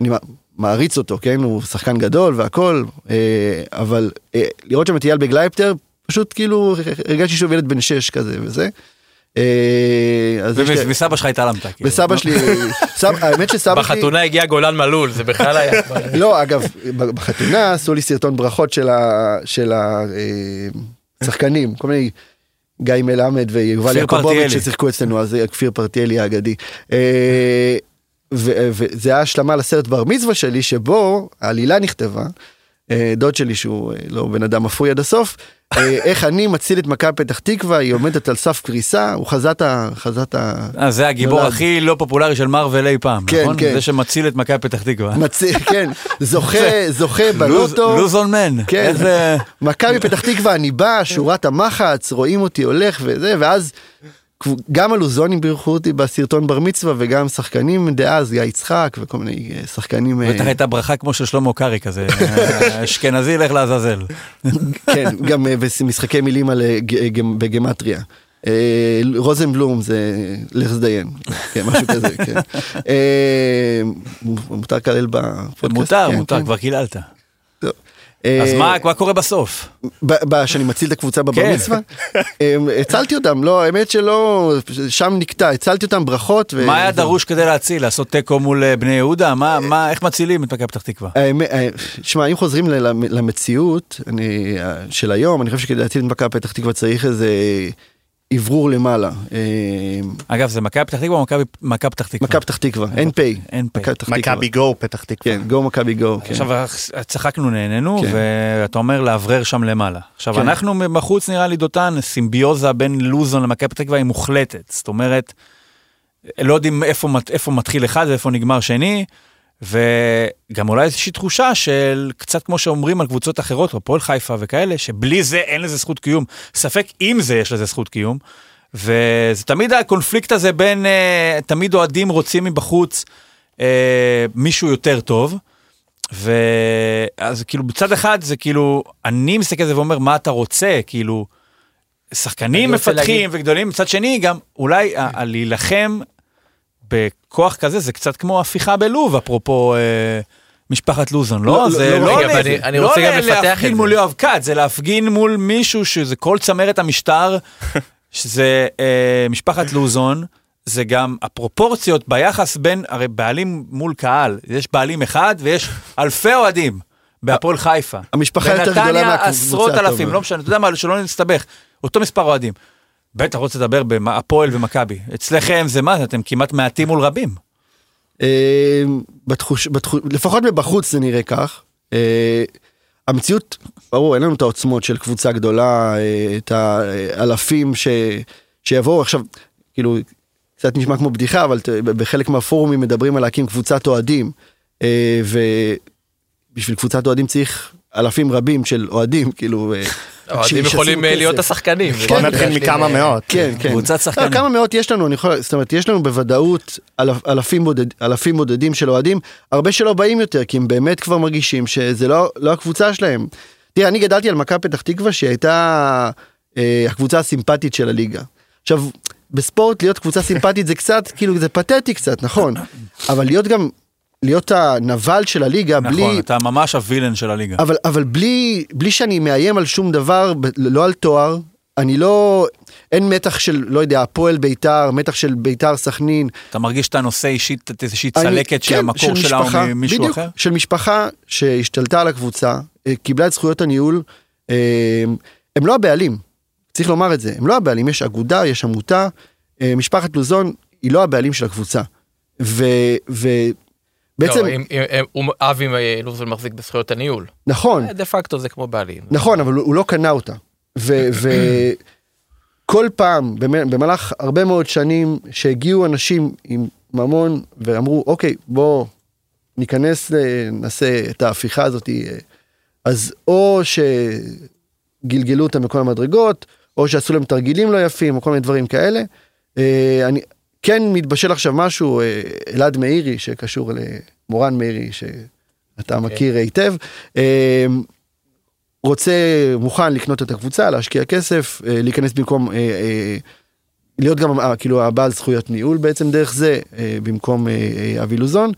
אני מע- מעריץ אותו, כן? הוא שחקן גדול והכל, אה, אבל אה, לראות שם את אייל בגלייבטר, פשוט כאילו הרגשתי שהוא ילד בן 6 כזה וזה. אה,
ומסבא שלך התעלמת. כאילו.
וסבא שלי, (laughs) האמת שסבא שלי,
בחתונה הגיע גולן מלול, זה בכלל היה... (laughs)
לא אגב בחתונה עשו לי סרטון ברכות של השחקנים כל מיני גיא מלמד ויובל יעקובוביץ'. ששיחקו אצלנו אז זה כפיר פרטיאלי האגדי. אה, וזה היה השלמה לסרט בר מצווה שלי שבו העלילה נכתבה. אה, דוד שלי שהוא אה, לא בן אדם אפוי עד הסוף אה, (laughs) איך אני מציל את מכבי פתח תקווה היא עומדת על סף קריסה הוא חזה את ה... חזה את ה...
אה, זה הגיבור. הכי לא פופולרי של מארוול אי פעם,
כן,
נכון?
כן.
זה שמציל את מכבי פתח תקווה.
מציל, (laughs) כן, זוכה, זוכה בלוטו.
לוז און מן.
כן. מכבי פתח תקווה, אני בא, שורת המחץ, רואים אותי הולך וזה, ואז גם הלוזונים בירכו אותי בסרטון בר מצווה, וגם שחקנים דאז, גיא יצחק וכל מיני אה, שחקנים, אה,
בטח הייתה ברכה כמו של שלמה קרעי כזה, אה, (laughs) אשכנזי לך לעזאזל.
כן, גם משחקי מילים על, בגמטריה. רוזנבלום זה לך זדיין, כן, משהו כזה, כן. (laughs) מותר לקלל בפודקאסט?
מותר,
כן,
מותר,
כן.
כבר קיללת. אז
אה,
מה מה קורה בסוף?
שאני מציל את הקבוצה בבר
כן.
מצווה? אמ, הצלתי אותם, לא, האמת שלא, שם נקטע, הצלתי אותם ברכות.
מה היה. דרוש כדי להציל? לעשות תיקו מול אה, בני יהודה? מה, מה, איך מצילים את מכבי פתח תקווה?
אה, שמע, אם חוזרים למציאות אה, של היום, אני חושב שכדי להציל את מכבי פתח תקווה צריך איזה אוורור למעלה. אמ,
אגב, זה מכבי פתח תקווה או מכבי- מכבי פתח תקווה?
מכבי פתח תקווה, אין פ',
אין פ'.
מכבי
גו פתח תקווה.
כן, גו מכבי גו. כן.
עכשיו צחקנו נהנינו
כן.
ואתה אומר לאוורר שם למעלה. עכשיו
כן.
אנחנו בחוץ נראה לי דותן סימביוזה בין לוזון למכבי פתח תקווה היא מוחלטת. זאת אומרת, לא יודעים איפה מתחיל אחד ואיפה נגמר שני. וגם אולי איזושהי תחושה של קצת כמו שאומרים על קבוצות אחרות, הפועל חיפה וכאלה, שבלי זה אין לזה זכות קיום. ספק אם זה יש לזה זכות קיום. וזה תמיד הקונפליקט הזה בין, אה, תמיד אוהדים רוצים מבחוץ אה, מישהו יותר טוב. ואז כאילו בצד אחד זה כאילו, אני מסתכל על זה ואומר, מה אתה רוצה? כאילו, שחקנים מפתחים
להגיד-
וגדולים, מצד שני גם אולי להילחם בכוח כזה זה קצת כמו הפיכה בלוב, אפרופו אה, משפחת לוזון, לא?
לא,
זה
לא,
לא,
רגע,
ל-
אבל אני- אני
לא
רוצה גם לפתח את
להפגין
זה.
מול יואב כץ, זה להפגין מול מישהו שזה כל צמרת המשטר, שזה אה, משפחת לוזון. זה גם הפרופורציות ביחס בין, הרי בעלים מול קהל, יש בעלים אחד ויש אלפי אוהדים בהפועל חיפה.
המשפחה יותר גדולה
בנתניה
מהקבוצה
עשרות
הטובה.
אלפים, לא משנה, אתה יודע מה, שלא נסתבך, אותו מספר אוהדים. בטח רוצה לדבר בהפועל ומכבי. אצלכם זה מה, אתם כמעט מעטים מול רבים.
אה, בתחוש, בתחוש, לפחות מבחוץ זה נראה כך. אה, המציאות, ברור, אין לנו את העוצמות של קבוצה גדולה, אה, את האלפים ש, שיבואו עכשיו, כאילו, קצת נשמע כמו בדיחה, אבל בחלק מהפורומים מדברים על להקים קבוצת אוהדים, אה, ובשביל קבוצת אוהדים צריך אלפים רבים של אוהדים, כאילו...
אוהדים יכולים אה, להיות. השחקנים.
בוא
כן,
נתחיל
לי,
מכמה
אה,
מאות.
כן, כן.
קבוצת שחקנים.
לא, כמה מאות יש לנו, אני יכול, זאת אומרת, יש לנו בוודאות אלפים, בודד, אלפים בודדים של אוהדים, הרבה שלא באים יותר, כי הם באמת כבר מרגישים שזה לא, לא הקבוצה שלהם. תראה, אני גדלתי על מכבי פתח תקווה שהיא הייתה אה, הקבוצה הסימפטית של הליגה. עכשיו, בספורט להיות קבוצה סימפטית זה קצת, כאילו זה פתטי קצת, נכון, אבל להיות גם, להיות הנבל של הליגה בלי...
נכון, אתה ממש הווילן של הליגה.
אבל, אבל בלי, בלי שאני מאיים על שום דבר, ב- לא על תואר, אני לא, אין מתח של, לא יודע, הפועל ביתר, מתח של ביתר סכנין.
אתה מרגיש שאתה נושא אישית, איזושהי
אני-
צלקת
כן,
שהמקור
של
שלה הוא
משפחה,
ממישהו
בדיוק,
אחר?
של משפחה שהשתלטה על הקבוצה, אה, קיבלה את זכויות הניהול, אה, הם לא הבעלים, צריך לומר את זה, הם לא הבעלים, יש אגודה, יש עמותה, אה, משפחת לוזון היא לא הבעלים של הקבוצה. ו... ו בעצם,
לא, אם- אם- אם- הוא- אבי אה, לוזון מחזיק בזכויות הניהול.
נכון,
דה פקטו זה כמו בעלים.
נכון, אבל הוא הוא לא קנה אותה. וכל (laughs) פעם, במ- במהלך הרבה מאוד שנים, שהגיעו אנשים עם ממון ואמרו, אוקיי, בוא ניכנס, נעשה את ההפיכה הזאת, אה, אז או שגלגלו אותם בכל המדרגות, או שעשו להם תרגילים לא יפים, או כל מיני דברים כאלה. אה, אני כן מתבשל עכשיו משהו, אה, אלעד מאירי, שקשור למורן מאירי, שאתה מכיר היטב. אה, רוצה, מוכן לקנות את הקבוצה, להשקיע כסף, אה, להיכנס במקום, להיות גם כאילו הבעל זכויות ניהול בעצם דרך זה, במקום אבי לוזון.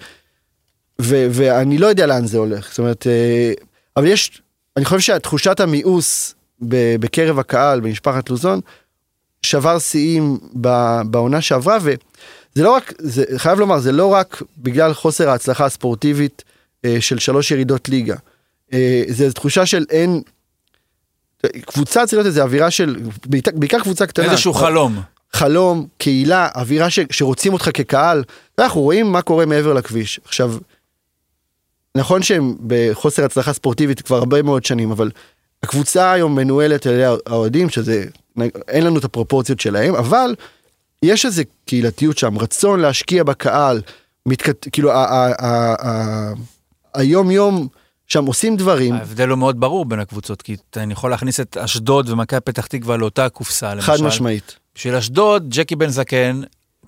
ו- ואני לא יודע לאן זה הולך, זאת אומרת, אבל יש, אני חושב שתחושת המיאוס בקרב הקהל במשפחת לוזון שבר שיאים בעונה שעברה, וזה לא רק, זה חייב לומר, זה לא רק בגלל חוסר ההצלחה הספורטיבית אה, של שלוש ירידות ליגה. אה, זה תחושה של אין, קבוצה צריך להיות איזה אווירה של, בעיקר קבוצה קטנה.
איזשהו חלום.
חלום, קהילה, אווירה ש, שרוצים אותך כקהל. אנחנו רואים מה קורה מעבר לכביש. עכשיו, נכון שהם בחוסר הצלחה ספורטיבית כבר הרבה מאוד שנים, אבל הקבוצה היום מנוהלת על ידי האוהדים, שזה, אין לנו את הפרופורציות שלהם, אבל יש איזה קהילתיות שם, רצון להשקיע בקהל, מתכת, כאילו, היום יום שם עושים דברים,
ההבדל הוא מאוד ברור בין הקבוצות, כי אני יכול להכניס את אשדוד ומכבי פתח תקווה לאותה קופסה, למשל.
חד משמעית.
בשביל אשדוד, ג'קי בן זקן,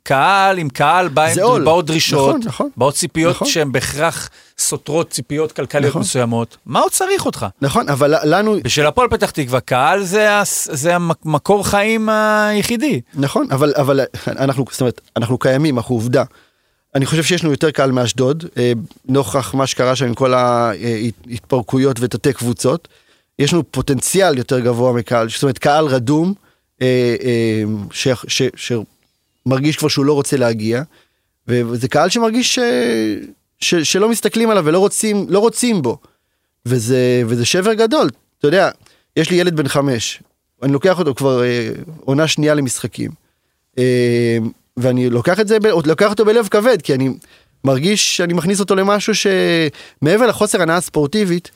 קהל עם קהל, בא עם-. באות דרישות,
נכון, נכון.
באות ציפיות
נכון.
שהן בהכרח סותרות ציפיות כלכליות
נכון.
מסוימות. מה עוד צריך אותך?
נכון, אבל לנו,
בשביל הפועל פתח תקווה, קהל זה, הס- זה המקור חיים היחידי.
נכון, אבל, אבל אנחנו, זאת אומרת, אנחנו קיימים, אנחנו עובדה. אני חושב שיש לנו יותר קהל מאשדוד, אה, נוכח מה שקרה שם עם כל ההתפרקויות ותתי קבוצות. יש לנו פוטנציאל יותר גבוה מקהל, זאת אומרת קהל רדום, אה, אה, ש, ש, שמרגיש כבר שהוא לא רוצה להגיע, וזה קהל שמרגיש ש, ש, שלא מסתכלים עליו ולא רוצים, לא רוצים בו. וזה, וזה שבר גדול, אתה יודע, יש לי ילד בן חמש, אני לוקח אותו כבר אה, עונה שנייה למשחקים. אה, ואני לוקח את זה, לוקח אותו בלב כבד, כי אני מרגיש שאני מכניס אותו למשהו שמעבר לחוסר הנאה ספורטיבית,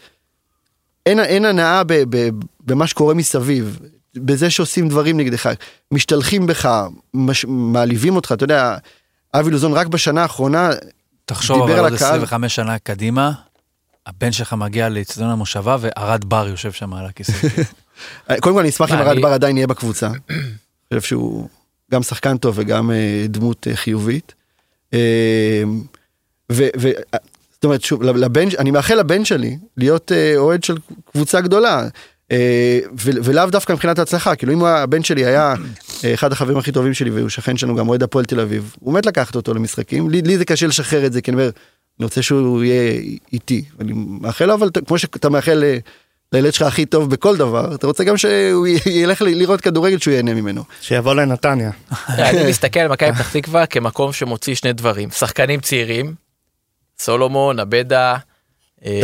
אין, אין הנאה ב, ב, במה שקורה מסביב, בזה שעושים דברים נגדך, משתלחים בך, מש, מעליבים אותך, אתה יודע, אבי לוזון רק בשנה האחרונה,
תחשוב
דיבר
אבל עוד
הקהל.
25 שנה קדימה, הבן שלך מגיע לאצטדיון המושבה וערד בר יושב שם על הכיסא. (laughs)
קודם כל אני אשמח אם
אני-
בר עדיין יהיה בקבוצה. אני חושב שהוא גם שחקן טוב וגם אה, דמות אה, חיובית. אה, זאת אומרת שוב לבן אני מאחל לבן שלי להיות אוהד של קבוצה גדולה. אה, ולאו דווקא מבחינת ההצלחה כאילו אם הבן שלי היה אה, אחד החברים הכי טובים שלי והוא שכן שלנו גם אוהד הפועל תל אביב הוא מת לקחת אותו למשחקים לי, לי זה קשה לשחרר את זה כי אני אומר אני רוצה שהוא יהיה איתי אני מאחל לו אבל כמו שאתה מאחל אה, לילד שלך הכי טוב בכל דבר אתה רוצה גם שהוא (laughs) ילך ל- לראות כדורגל שהוא ייהנה ממנו.
שיבוא לנתניה. (laughs)
אני מסתכל על מכבי פתח תקווה כמקום שמוציא שני דברים, שחקנים צעירים, סולומון, עבדה, אה,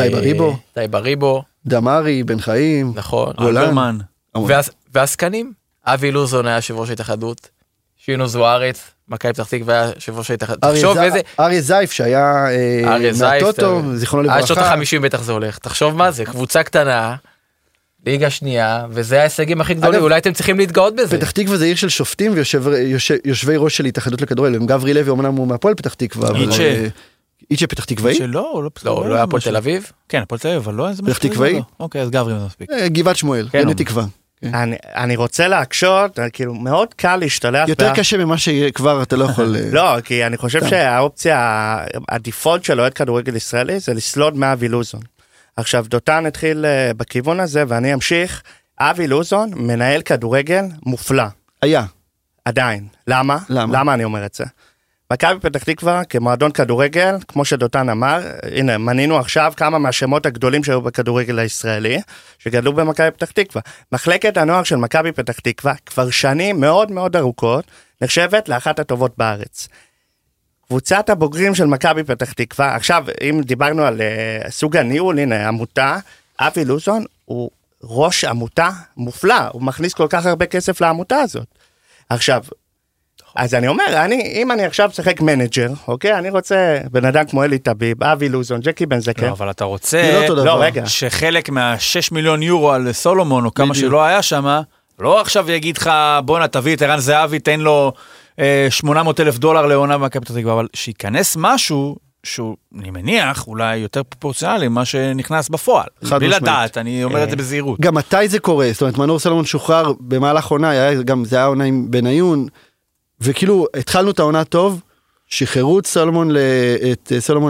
טייב אריבו. דמארי בן חיים
נכון,
גולן.
והזקנים, אבי לוזון היה יושב ראש ההתאחדות, שינו זוארץ, מכבי פתח תקווה היה יושב ראש ההתאחדות.
אריה
תחשוב איזה...
אריה זייף שהיה אה, מהטוטו, זיכרונו
עד שנות
לברכה.
ה-50 בטח זה הולך. תחשוב מה זה, קבוצה קטנה, ליגה שנייה, וזה ההישגים הכי גדולים,
אגב,
אולי אתם צריכים להתגאות בזה.
פתח תקווה זה עיר של שופטים ויושבי ראש של התאחדות לכדורגל, הם גברי לוי אמנם הוא מהפועל פתח תקווה, אבל...
איצ'ה.
אה, פתח תקוואי?
שלא, הוא לא...
לא, לא היה הפועל תל אביב?
כן, הפועל תל אביב, אבל לא איזה...
פתח
משהו כזה,
תקוואי?
לא. אוקיי, אז גברי זה מספיק.
אה, גבעת שמואל,
כן,
גני
אבל-
תקווה. כן.
אני, אני רוצה להקשות, כאילו מאוד קל להשתלח.
יותר
בה-
קשה ממה שכבר אתה לא יכול... (laughs) אה,
לא, כי אני חושב. שהאופציה, הדיפולט של אוהד כדורגל ישראלי זה לסלוד מאבי לוזון. עכשיו, דותן התחיל אה, בכיוון הזה ואני אמשיך. אבי לוזון מנהל כדורגל מופלא,
היה.
עדיין. למה?
למה?
למה אני אומר את זה? מכבי פתח תקווה כמועדון כדורגל, כמו שדותן אמר, הנה, מנינו עכשיו כמה מהשמות הגדולים שהיו בכדורגל הישראלי, שגדלו במכבי פתח תקווה. מחלקת הנוער של מכבי פתח תקווה, כבר שנים מאוד מאוד ארוכות, נחשבת לאחת הטובות בארץ. קבוצת הבוגרים של מכבי פתח תקווה, עכשיו, אם דיברנו על uh, סוג הניהול, הנה, עמותה, אבי לוזון הוא ראש עמותה מופלא, הוא מכניס כל כך הרבה כסף לעמותה הזאת. עכשיו, אז אני אומר, אני, אם אני עכשיו משחק manager, אוקיי? אני רוצה בן אדם כמו אלי טביב, אבי לוזון, ג'קי בן זקן.
לא, אבל אתה
לא
רוצה
אותו דבר.
לא, רגע.
שחלק מה-6 מיליון יורו על סולומון, או כמה
בדיוק.
שלא היה שם, לא עכשיו יגיד לך, בואנה, תביא את ערן זהבי, תן לו אה, 800 אלף דולר לעונה במכבי פתח תקווה, אבל שייכנס משהו שהוא, אני מניח, אולי יותר פרופורציונלי ממה שנכנס בפועל.
חד
בלי
משמעית.
לדעת, אני אומר את זה בזהירות.
גם מתי זה קורה? זאת אומרת, מנור סלומון שוחרר במהלך עונה, היה גם, זה היה עונה עם בניון, וכאילו, התחלנו את העונה טוב, שחררו את סלומון, אה,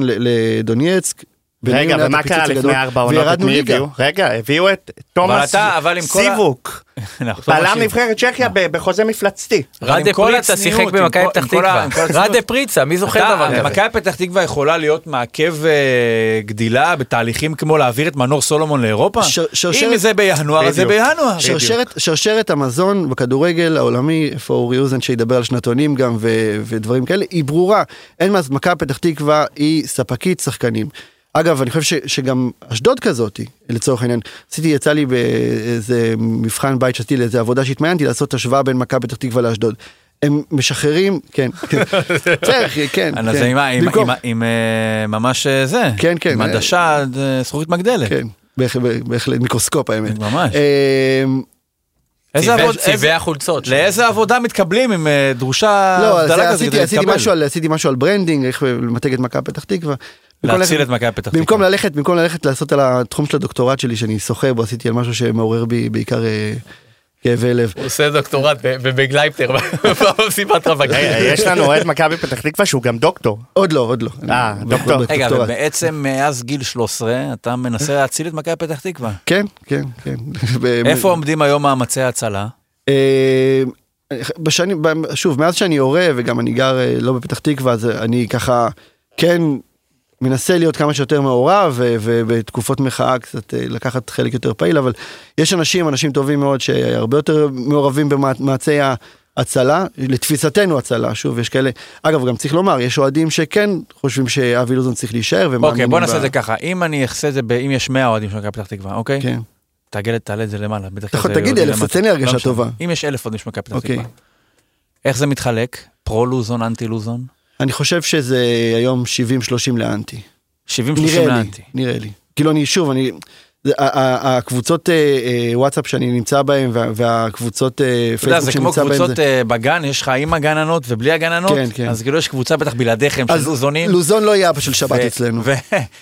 לדונייצק.
רגע, ומה קרה לפני ארבע עונות? את
וירדנו
מי
ליגה.
הביאו? רגע, הביאו את תומאס סיבוק, בלם
לשיר.
נבחרת צ'כיה בחוזה מפלצתי.
רדה פריצה שיחק במכבי פתח תקווה. רדה פריצה, מי זוכר דבר כזה?
מכבי פתח תקווה יכולה להיות מעכב אה, גדילה בתהליכים כמו להעביר את מנור סולומון לאירופה? אם זה בינואר, אז זה. בינואר.
שרשרת, שרשרת המזון בכדורגל העולמי, איפה אורי אוזן שידבר על שנתונים גם ודברים כאלה, היא ברורה. אין מה, מכבי פתח תקווה היא ספקית שחקנים. אגב, אני חושב ש, שגם אשדוד כזאת, לצורך העניין, עשיתי, יצא לי באיזה מבחן בית שעשיתי לאיזה עבודה שהתמיינתי לעשות השוואה בין מכבי פתח תקווה לאשדוד. הם משחררים, כן, כן, בסדר, (laughs) כן,
אז
כן.
זה עם עם- עם- עם אה, ממש אה, זה,
כן, כן.
עם עדשה, אה, זכוכית מגדלת.
כן, בהח- בהחלט, מיקרוסקופ האמת.
ממש.
אמ,
איזה
צבעי-
עבוד-
צבעי החולצות.
לאיזה עבודה מתקבלים אם אה, דרושה
לא,
הבדלה כזאת
עשיתי משהו על branding, איך למתג את מכבי פתח תקווה.
להציל את מכבי פתח תקווה.
במקום ללכת, במקום ללכת לעשות על התחום של הדוקטורט שלי שאני שוחה בו, עשיתי על משהו שמעורר בי בעיקר אה, כאבי לב.
הוא עושה דוקטורט בגלייבטר, (laughs) במסיבת רווקים.
רגע, יש לנו אוהד מכבי פתח תקווה שהוא גם דוקטור.
עוד לא, עוד לא.
אה,
אני-
דוקטור.
רגע, ובעצם מאז גיל 13 אתה מנסה להציל את מכבי פתח תקווה.
כן, כן, כן. (laughs) ב-
איפה עומדים היום מאמצי ההצלה?
אה, בשנים, ב- שוב, מאז שאני הורה וגם אני גר אה, לא בפתח תקווה, אז אני ככה כן מנסה להיות כמה שיותר מעורב ובתקופות מחאה קצת אה, לקחת חלק יותר פעיל, אבל יש אנשים, אנשים טובים מאוד שהרבה יותר מעורבים במאמצי ההצלה, לתפיסתנו הצלה, שוב, יש כאלה, אגב, גם צריך לומר, יש אוהדים שכן חושבים שאבי לוזון צריך להישאר ומאמינים
אוקיי, בוא נעשה
ב-
את זה ככה, אם אני אעשה את זה, ב- אם יש 100 אוהדים של מכבי פתח תקווה, אוקיי?
כן.
תעגל, תעלה את זה למעלה.
יכול-
זה
תגיד אלף. תן לי
לא
הרגשה
משנה.
טובה.
אם יש אלף אוהדים של מכבי פתח
אוקיי.
תקווה, איך זה מתחלק? פרו-לוזון, אנטי-לוזון?
אני חושב שזה היום 70-30 לאנטי.
70-30
נראה לי,
לאנטי.
נראה לי. כאילו אני שוב, אני, הקבוצות אה, אה, וואטסאפ שאני נמצא בהם וה- והקבוצות אה, פייסבוק
זה
שאני
כמו
נמצא
קבוצות
זה-
אה, בגן, יש לך עם הגננות ובלי הגננות,
כן, כן.
אז כאילו יש קבוצה בטח בלעדיכם של לוזונים.
לוזון לא יהיה אבא של שבת אצלנו.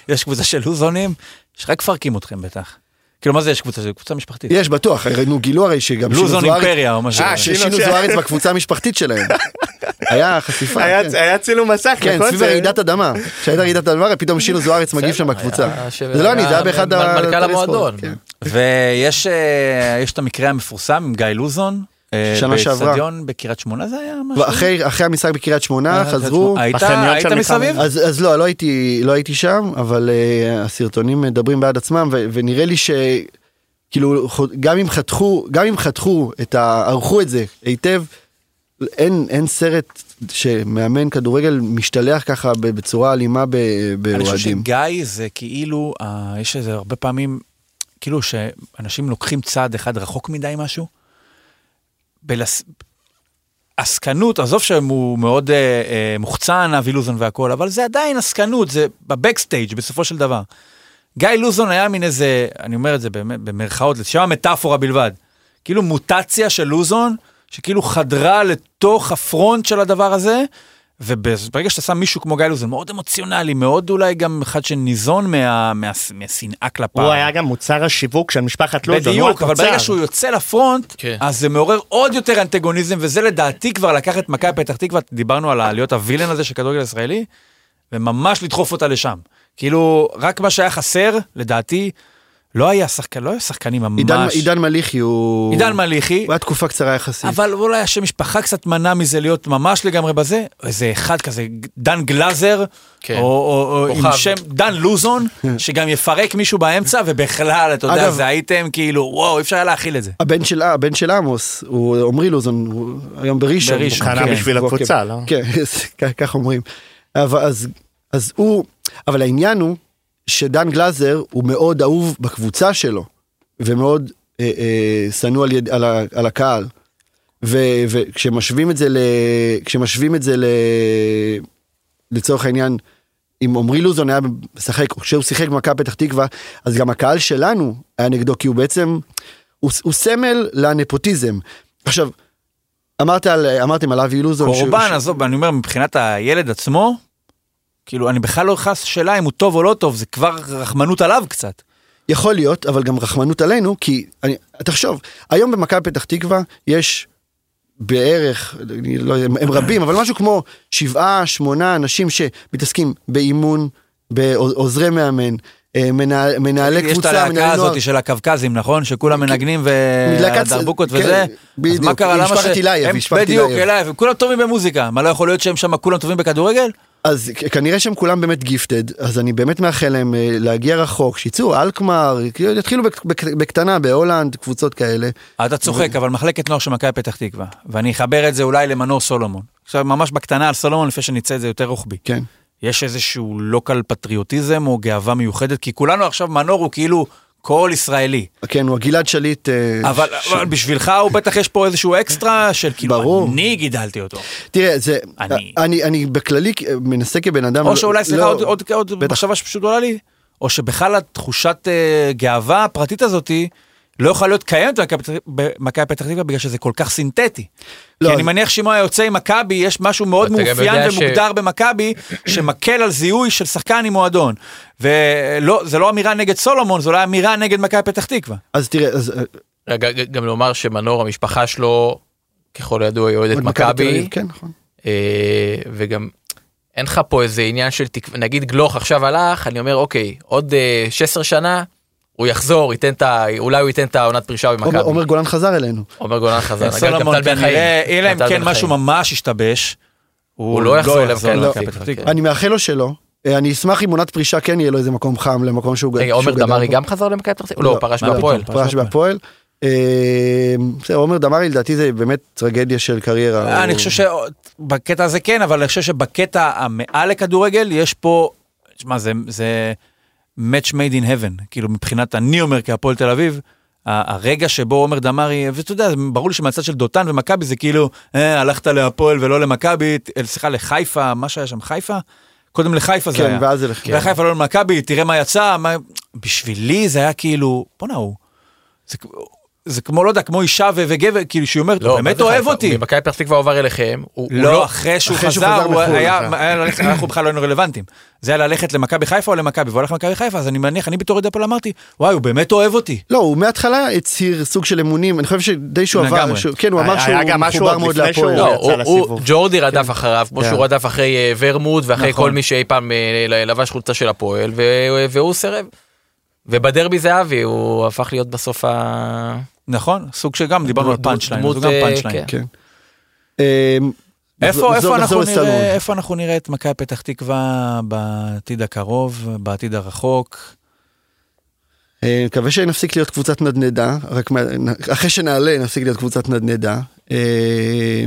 ויש (laughs) קבוצה של לוזונים, שרק מפרקים אתכם בטח. כאילו מה זה יש קבוצה? זה קבוצה משפחתית.
יש בטוח, ראינו גילו הרי שגם שינו
לוזון
זוארץ,
אימפריה או משהו.
אה,
ששינו זוארץ בקבוצה המשפחתית שלהם. (laughs) היה חשיפה,
היה
כן.
היה צילום מסך,
כן,
נכון?
סביב רעידת אדמה. כשהייתה רעידת אדמה, פתאום שינו זוארץ מגיב שם בקבוצה. זה לא אני, זה היה באחד
מנכ"ל
האתרי ספורט,
המועדון.
כן.
ויש אה, יש את המקרה המפורסם עם גיא לוזון. אה,
שנה שעברה.
באצטדיון בקריית שמונה זה היה משהו?
ואחרי אחרי המשחק בקריית שמונה
אה,
חזרו,
היית היית מסביב?
אז, אז לא, לא הייתי, לא הייתי שם, אבל uh, הסרטונים מדברים בעד עצמם, ו, ונראה לי שכאילו, גם אם חתכו, גם אם חתכו את ה... ערכו את זה היטב, אין, אין סרט שמאמן כדורגל משתלח ככה בצורה אלימה ב-
אני חושב
באוהדים.
שגיא זה כאילו, אה, יש איזה הרבה פעמים, כאילו שאנשים לוקחים צעד אחד רחוק מדי משהו. בלס... עסקנות, עזוב שהוא מאוד אה, אה, מוחצן, אבי לוזון והכל, אבל זה עדיין עסקנות, זה בבקסטייג' בסופו של דבר. גיא לוזון היה מין איזה, אני אומר את זה באמת במרכאות, לשם המטאפורה בלבד. כאילו מוטציה של לוזון, שכאילו חדרה לתוך הפרונט של הדבר הזה, וברגע שאתה שם מישהו כמו גיא לוזון, מאוד אמוציונלי, מאוד אולי גם אחד שניזון מה, מה, מהשנאה כלפיו.
הוא היה גם מוצר השיווק של משפחת לוזון,
בדיוק, אבל
התוצר.
ברגע שהוא יוצא לפרונט,
כן.
אז זה מעורר עוד יותר אנטגוניזם, וזה לדעתי כבר לקח את מכבי פתח תקווה, דיברנו על להיות הווילן הזה של כדורגל ישראלי, וממש לדחוף אותה לשם. כאילו, רק מה שהיה חסר, לדעתי, לא היה שחקן, לא היה שחקנים ממש...
עידן, עידן מליחי הוא...
עידן מליחי,
הוא היה תקופה קצרה יחסית.
אבל אולי השם משפחה קצת מנע מזה להיות ממש לגמרי בזה, איזה אחד כזה, דן גלאזר,
כן.
או, או, או עם
כוכב.
שם דן לוזון, (laughs) שגם יפרק מישהו באמצע, ובכלל, אתה יודע,
אגב-
זה הייתם כאילו, וואו, אי אפשר היה להכיל את זה.
הבן של, הבן של עמוס, הוא עמרי לוזון, הוא היום בראשון.
בראשון,
חנה
כן.
בשביל
הוא
הקבוצה,
עוקב.
לא?
כן, (laughs) כ- כך אומרים. אבל אז, אז הוא, אבל העניין הוא שדן גלאזר הוא מאוד אהוב בקבוצה שלו, ומאוד אה, אה, שנוא על, יד- על, ה- על הקהל. וכשמשווים את זה ל... כשמשווים את זה ל... לצורך העניין, אם עמרי לוזון היה משחק, כשהוא שיחק במכבי פתח תקווה, אז גם הקהל שלנו היה נגדו, כי הוא בעצם, הוא, הוא סמל לנפוטיזם. עכשיו, אמרת על, אמרתם על אבי לוזון.
קורבן, עזוב, אני אומר, מבחינת הילד עצמו, כאילו, אני בכלל לא נכנס לשאלה אם הוא טוב או לא טוב, זה כבר רחמנות עליו קצת.
יכול להיות, אבל גם רחמנות עלינו, כי אני, תחשוב, היום במכבי פתח תקווה יש בערך, אני לא, יודע, הם, רבים, אבל משהו כמו שבעה, שמונה אנשים שמתעסקים באימון, בעוזרי מאמן, אה, מנהל, מנהלי
יש את
קבוצה,
הלהקה
מנהלי נוער.
הזאת של הקווקזים, נכון? שכולם מנגנים
מלהקת-
ודרבוקות
כן,
וזה.
בדיוק. משפחת אילייב,
בדיוק,
אילייב.
כולם טובים במוזיקה. מה לא יכול להיות שהם שם כולם טובים בכדורגל?
אז כנראה שהם כולם באמת gifted, אז אני באמת מאחל להם אה, להגיע רחוק, שיצאו אלקמר, יתחילו בק- בק- בקטנה בהולנד, קבוצות כאלה.
אתה צוחק, אבל מחלקת נוער של מכבי פתח תקווה. ואני אחבר את זה אולי למנור סולומון. עכשיו, ממש בקטנה על סולומון, לפני שנצא את זה יותר רוחבי.
כן.
יש איזשהו local פטריוטיזם או גאווה מיוחדת, כי כולנו עכשיו, מנור הוא כאילו כל ישראלי.
כן, הוא הגלעד שליט. אה,
אבל,
ש-
אבל בשבילך הוא בטח יש פה איזשהו אקסטרה של כאילו,
ברור.
אני גידלתי אותו.
תראה, זה,
אני.
אני, אני בכללי מנסה כבן אדם,
או שאולי, סליחה,
לא-
עוד, עוד, עוד. מחשבה שפשוט עולה לי, או שבכלל התחושת אה, גאווה הפרטית הזאתי לא יכולה להיות קיימת במכבי פתח- תקווה בגלל שזה כל כך סינתטי.
לא,
כי אני מניח שאם הוא היה יוצא עם מכבי, יש משהו מאוד מאופיין
יודע ש-
ומוגדר במכבי, שמקל על זיהוי של שחקן עם מועדון. וזה לא אמירה נגד סולומון, זו אולי אמירה נגד מכבי פתח תקווה.
אז תראה, אז, אה,
רגע, גם לומר שמנור המשפחה שלו ככל הידוע היא אוהדת
מכבי כן, נכון.
אה, וגם אין לך פה איזה עניין של תקווה נגיד גלוך עכשיו הלך אני אומר אוקיי עוד אה, 16 שנה הוא יחזור ייתן את ה... אולי הוא ייתן את העונת פרישה במכבי.
עומר- גולן חזר אלינו.
עומר גולן חזר.
סולומון
טל בן חיים.
כנראה, אלא אם כן
בן
משהו. ממש השתבש.
הוא לא יחזור למכבי
למכבי
פתח
פתח
תקווה.
תקווה.
אני מאחל לו שלא. אה, אני אשמח אם עונת פרישה כן יהיה לו איזה מקום חם למקום שהוא
רגע
שהוא
עומר
גדל
דמארי. גם חזר למכבי פתח תקווה? לא, הוא פרש
מה
בהפועל.
פרש בהפועל. אה, בסדר, עומר דמארי לדעתי זה באמת טרגדיה של קריירה.
אני
הוא-
חושב שבקטע הזה כן, אבל אני חושב שבקטע המעל לכדורגל יש פה, שמע, זה, זה match made in heaven, כאילו מבחינת, אני אומר כהפועל תל אביב, הרגע שבו עומר דמארי, ואתה יודע, ברור לי שמהצד של דותן ומכבי זה כאילו, אה, הלכת להפועל ולא למכבי, אה, סליחה, לחיפה, מה שהיה שם, חיפה? קודם לחיפה זה
כן,
היה.
ואז זה לך.
כן. חיפה לא למכבי, תראה מה יצא, מה... בשבילי זה היה כאילו, בואנה הוא, זה, זה כמו, לא יודע, כמו אישה ו- וגבר, כאילו שהיא אומרת,
לא,
הוא באמת אוהב
חיפה?
אותי.
ממכבי פתח תקווה עבר אליכם. הוא הוא
לא, אחרי שהוא
אחרי שהוא
חזר,
חזר
הוא
מחו"ל,
היה,
אחרי.
היה ללכת, אנחנו בכלל לא היינו רלוונטיים. זה היה ללכת למכבי חיפה או למכבי, והוא הלך למכבי חיפה, אז אני מניח, אני בתור אוהד הפועל אמרתי, וואי, הוא באמת אוהב אותי.
לא, הוא מההתחלה הצהיר סוג של אמונים, אני חושב שדי שהוא עבר. שהוא- כן, הוא אמר
היה
שהוא
גם משהו
מחובר
עוד
מאוד
לפני שהוא-
להפועל.
לא. ג'ורדי רדף אחריו כמו
כן.
שהוא רדף אחרי אה, ורמוט ואחרי
נכון.
כל מי שאי פעם אה, ל- לבש חולצה של הפועל והוא סירב. ובדרבי זה אבי הוא הפך להיות בסוף ה...
נכון? סוג שגם, דיברנו על פאנצ'ליין, זה גם
אה,
פאנצ'ליין.
כן.
כן.
איפה,
נחזור-
איפה, אנחנו. נראה, איפה אנחנו נראה את מכבי פתח תקווה בעתיד הקרוב, בעתיד הרחוק?
מקווה שנפסיק להיות קבוצת נדנדה, רק מה- אחרי שנעלה נפסיק להיות קבוצת נדנדה. אה,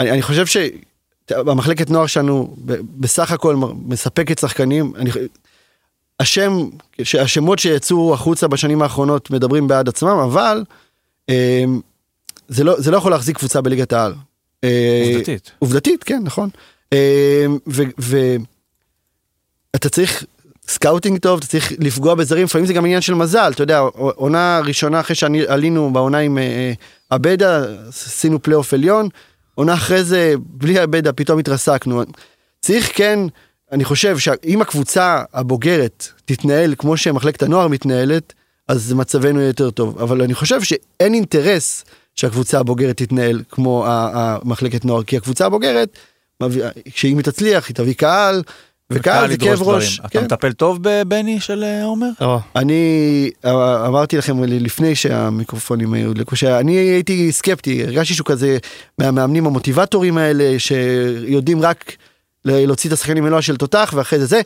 אני, אני חושב שהמחלקת נוער שלנו בסך הכל מספקת שחקנים. אני, השם, השמות שיצאו החוצה בשנים האחרונות מדברים בעד עצמם, אבל אה, זה לא, זה לא יכול להחזיק קבוצה בליגת העל. אה,
עובדתית.
עובדתית, כן, נכון. אה, ואתה צריך scouting טוב, אתה צריך לפגוע בזרים, לפעמים זה גם עניין של מזל, אתה יודע, עונה ראשונה אחרי שעלינו בעונה עם אה, עבדה, עשינו פלייאוף עליון, עונה אחרי זה, בלי עבדה, פתאום התרסקנו. צריך כן, אני חושב שאם הקבוצה הבוגרת תתנהל כמו שמחלקת הנוער מתנהלת, אז מצבנו יהיה יותר טוב. אבל אני חושב שאין אינטרס שהקבוצה הבוגרת תתנהל כמו המחלקת נוער, כי הקבוצה הבוגרת, כשאם היא תצליח, היא תביא קהל, וקהל זה כאב. ראש.
אתה
כן.
מטפל טוב בבני של אה, עומר?
או,
אני אה, אמרתי לכם לפני שהמיקרופונים היו דלקו שאני הייתי סקפטי הרגשתי שהוא כזה מהמאמנים המוטיבטורים האלה שיודעים רק להוציא את השחקנים מלוא של תותח ואחרי זה זה.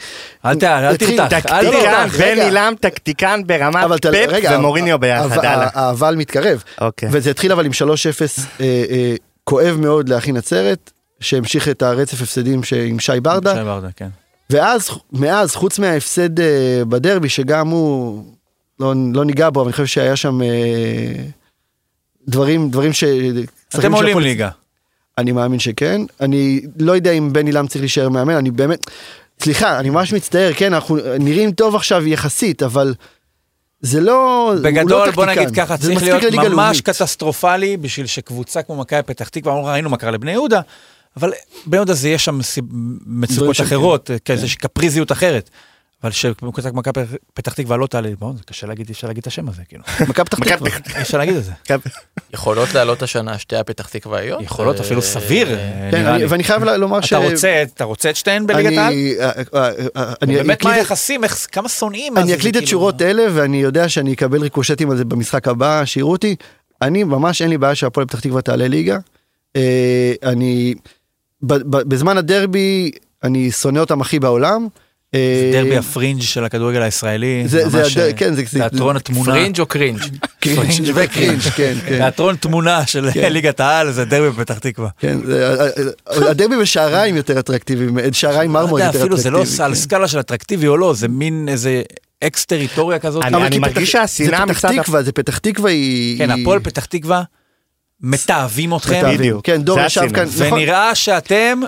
אל תרתח, אל
טקטיקן,
תרתח.
רגע.
בן עילם טקטיקן ברמת פפ
רגע,
ומוריניו ביחד,
אבל-
הלאה.
האבל מתקרב
אוקיי.
וזה התחיל אבל עם 3-0 אה, אה, כואב מאוד לאחי נצרת שהמשיך את הרצף הפסדים עם שי ברדה
שי ברדה, כן.
ואז, מאז, חוץ מההפסד אה, בדרבי, שגם הוא לא, לא ניגע בו, אבל אני חושב שהיה שם דברים, דברים ש...
אתם עולים ליגה.
אני מאמין שכן. אני לא יודע אם בן עילם צריך להישאר מאמן, אני באמת... סליחה, אני ממש מצטער, כן, אנחנו נראים טוב עכשיו יחסית, אבל זה לא... הוא
בגדול,
לא
בוא. נגיד ככה, צריך להיות ממש
לאומית.
קטסטרופלי בשביל שקבוצה כמו מכבי פתח תקווה, אמרנו, ראינו מה קרה לבני יהודה, אבל בני יהודה זה יש שם מצוקות אחרות, כזה קפריזיות אחרת. אבל שקבוצה כמו מכבי פתח תקווה לא תעלה, בוא, זה קשה להגיד, אי אפשר להגיד את השם הזה, כאילו.
מכבי פתח תקווה.
אי אפשר להגיד את זה.
יכולות לעלות השנה שתי הפתח תקוואיות?
יכולות
אה,
אפילו סביר,
אה,
כן, אני-
לי.
ואני חייב לומר ש...
אתה רוצה, אתה רוצה את שתיהן בליגת העל?
אה, אה, אה,
באמת מה היחסים, כמה שונאים
אני
זה
אקליט את
כאילו-
שורות אלה ואני יודע שאני אקבל ריקושטים על זה במשחק הבא שיראו אותי. אני ממש אין לי בעיה שהפועל פתח תקווה תעלה ליגה. אה, אני ב- ב- בזמן הדרבי אני שונא אותם הכי בעולם. אה,
דרבי הפרינג' של הכדורגל הישראלי,
זה- זה הד- כן, זה- זה-
תיאטרון התמונה,
פרינג' או קרינג'?
קרינג' וקרינג', כן, כן.
תיאטרון תמונה של
כן.
ליגת העל, זה דרבי בפתח תקווה.
כן, זה- אה, אה, הדרבי בשעריים יותר אטרקטיביים, שעריים
יודע,
יותר
אפילו זה לא
אטרקטיבי.
על
כן.
סקאלה של אטרקטיבי או לא, זה מין איזה אקס טריטוריה כזאת.
אני- מרגיש
פתח-
שהשנאה
זה פתח
מצד-
תקווה, זה פתח תקווה היא...
כן, הפועל פתח תקווה מתעבים אתכם.
בדיוק.
כן, דור
זה
ישב. כאן, נכון.
ונראה שאתם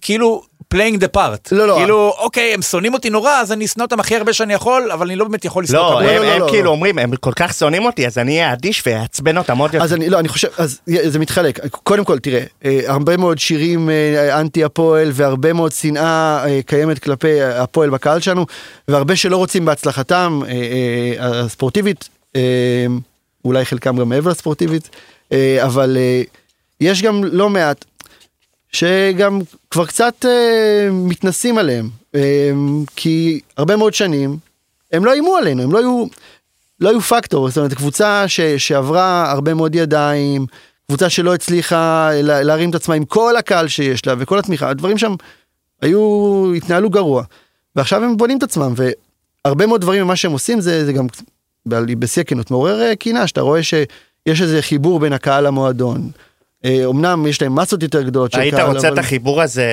כאילו playing the part.
לא, לא.
כאילו, אוקיי, הם שונאים אותי נורא, אז אני אשנא אותם הכי הרבה שאני יכול, אבל אני לא באמת יכול לשנוא
לא,
אותם.
לא,
הם
לא,
הם
לא,
כאילו
לא.
אומרים, הם כל כך שונאים אותי, אז אני אהיה אדיש ואעצבן אותם עוד יותר.
אז אני לא אני חושב אז זה מתחלק קודם כל תראה אה, הרבה מאוד שירים אה, אנטי הפועל והרבה מאוד שנאה אה, קיימת כלפי הפועל בקהל שלנו והרבה שלא רוצים בהצלחתם הספורטיבית אולי חלקם גם מעבר לספורטיבית אבל יש גם לא מעט שגם כבר קצת אה, מתנסים עליהם אה, כי הרבה מאוד שנים הם לא איימו עלינו הם לא היו. לא היו פקטור, זאת אומרת קבוצה ש, שעברה הרבה מאוד ידיים, קבוצה שלא הצליחה לה, להרים את עצמה עם כל הקהל שיש לה וכל התמיכה, הדברים שם היו, התנהלו גרוע. ועכשיו הם בונים את עצמם, והרבה מאוד דברים ממה שהם עושים זה, זה גם בשיא הכנות מעורר אה, קנאה, שאתה רואה שיש איזה חיבור בין הקהל למועדון. אה, אמנם יש להם מסות יותר גדולות של
היית רוצה את
אבל-
החיבור הזה,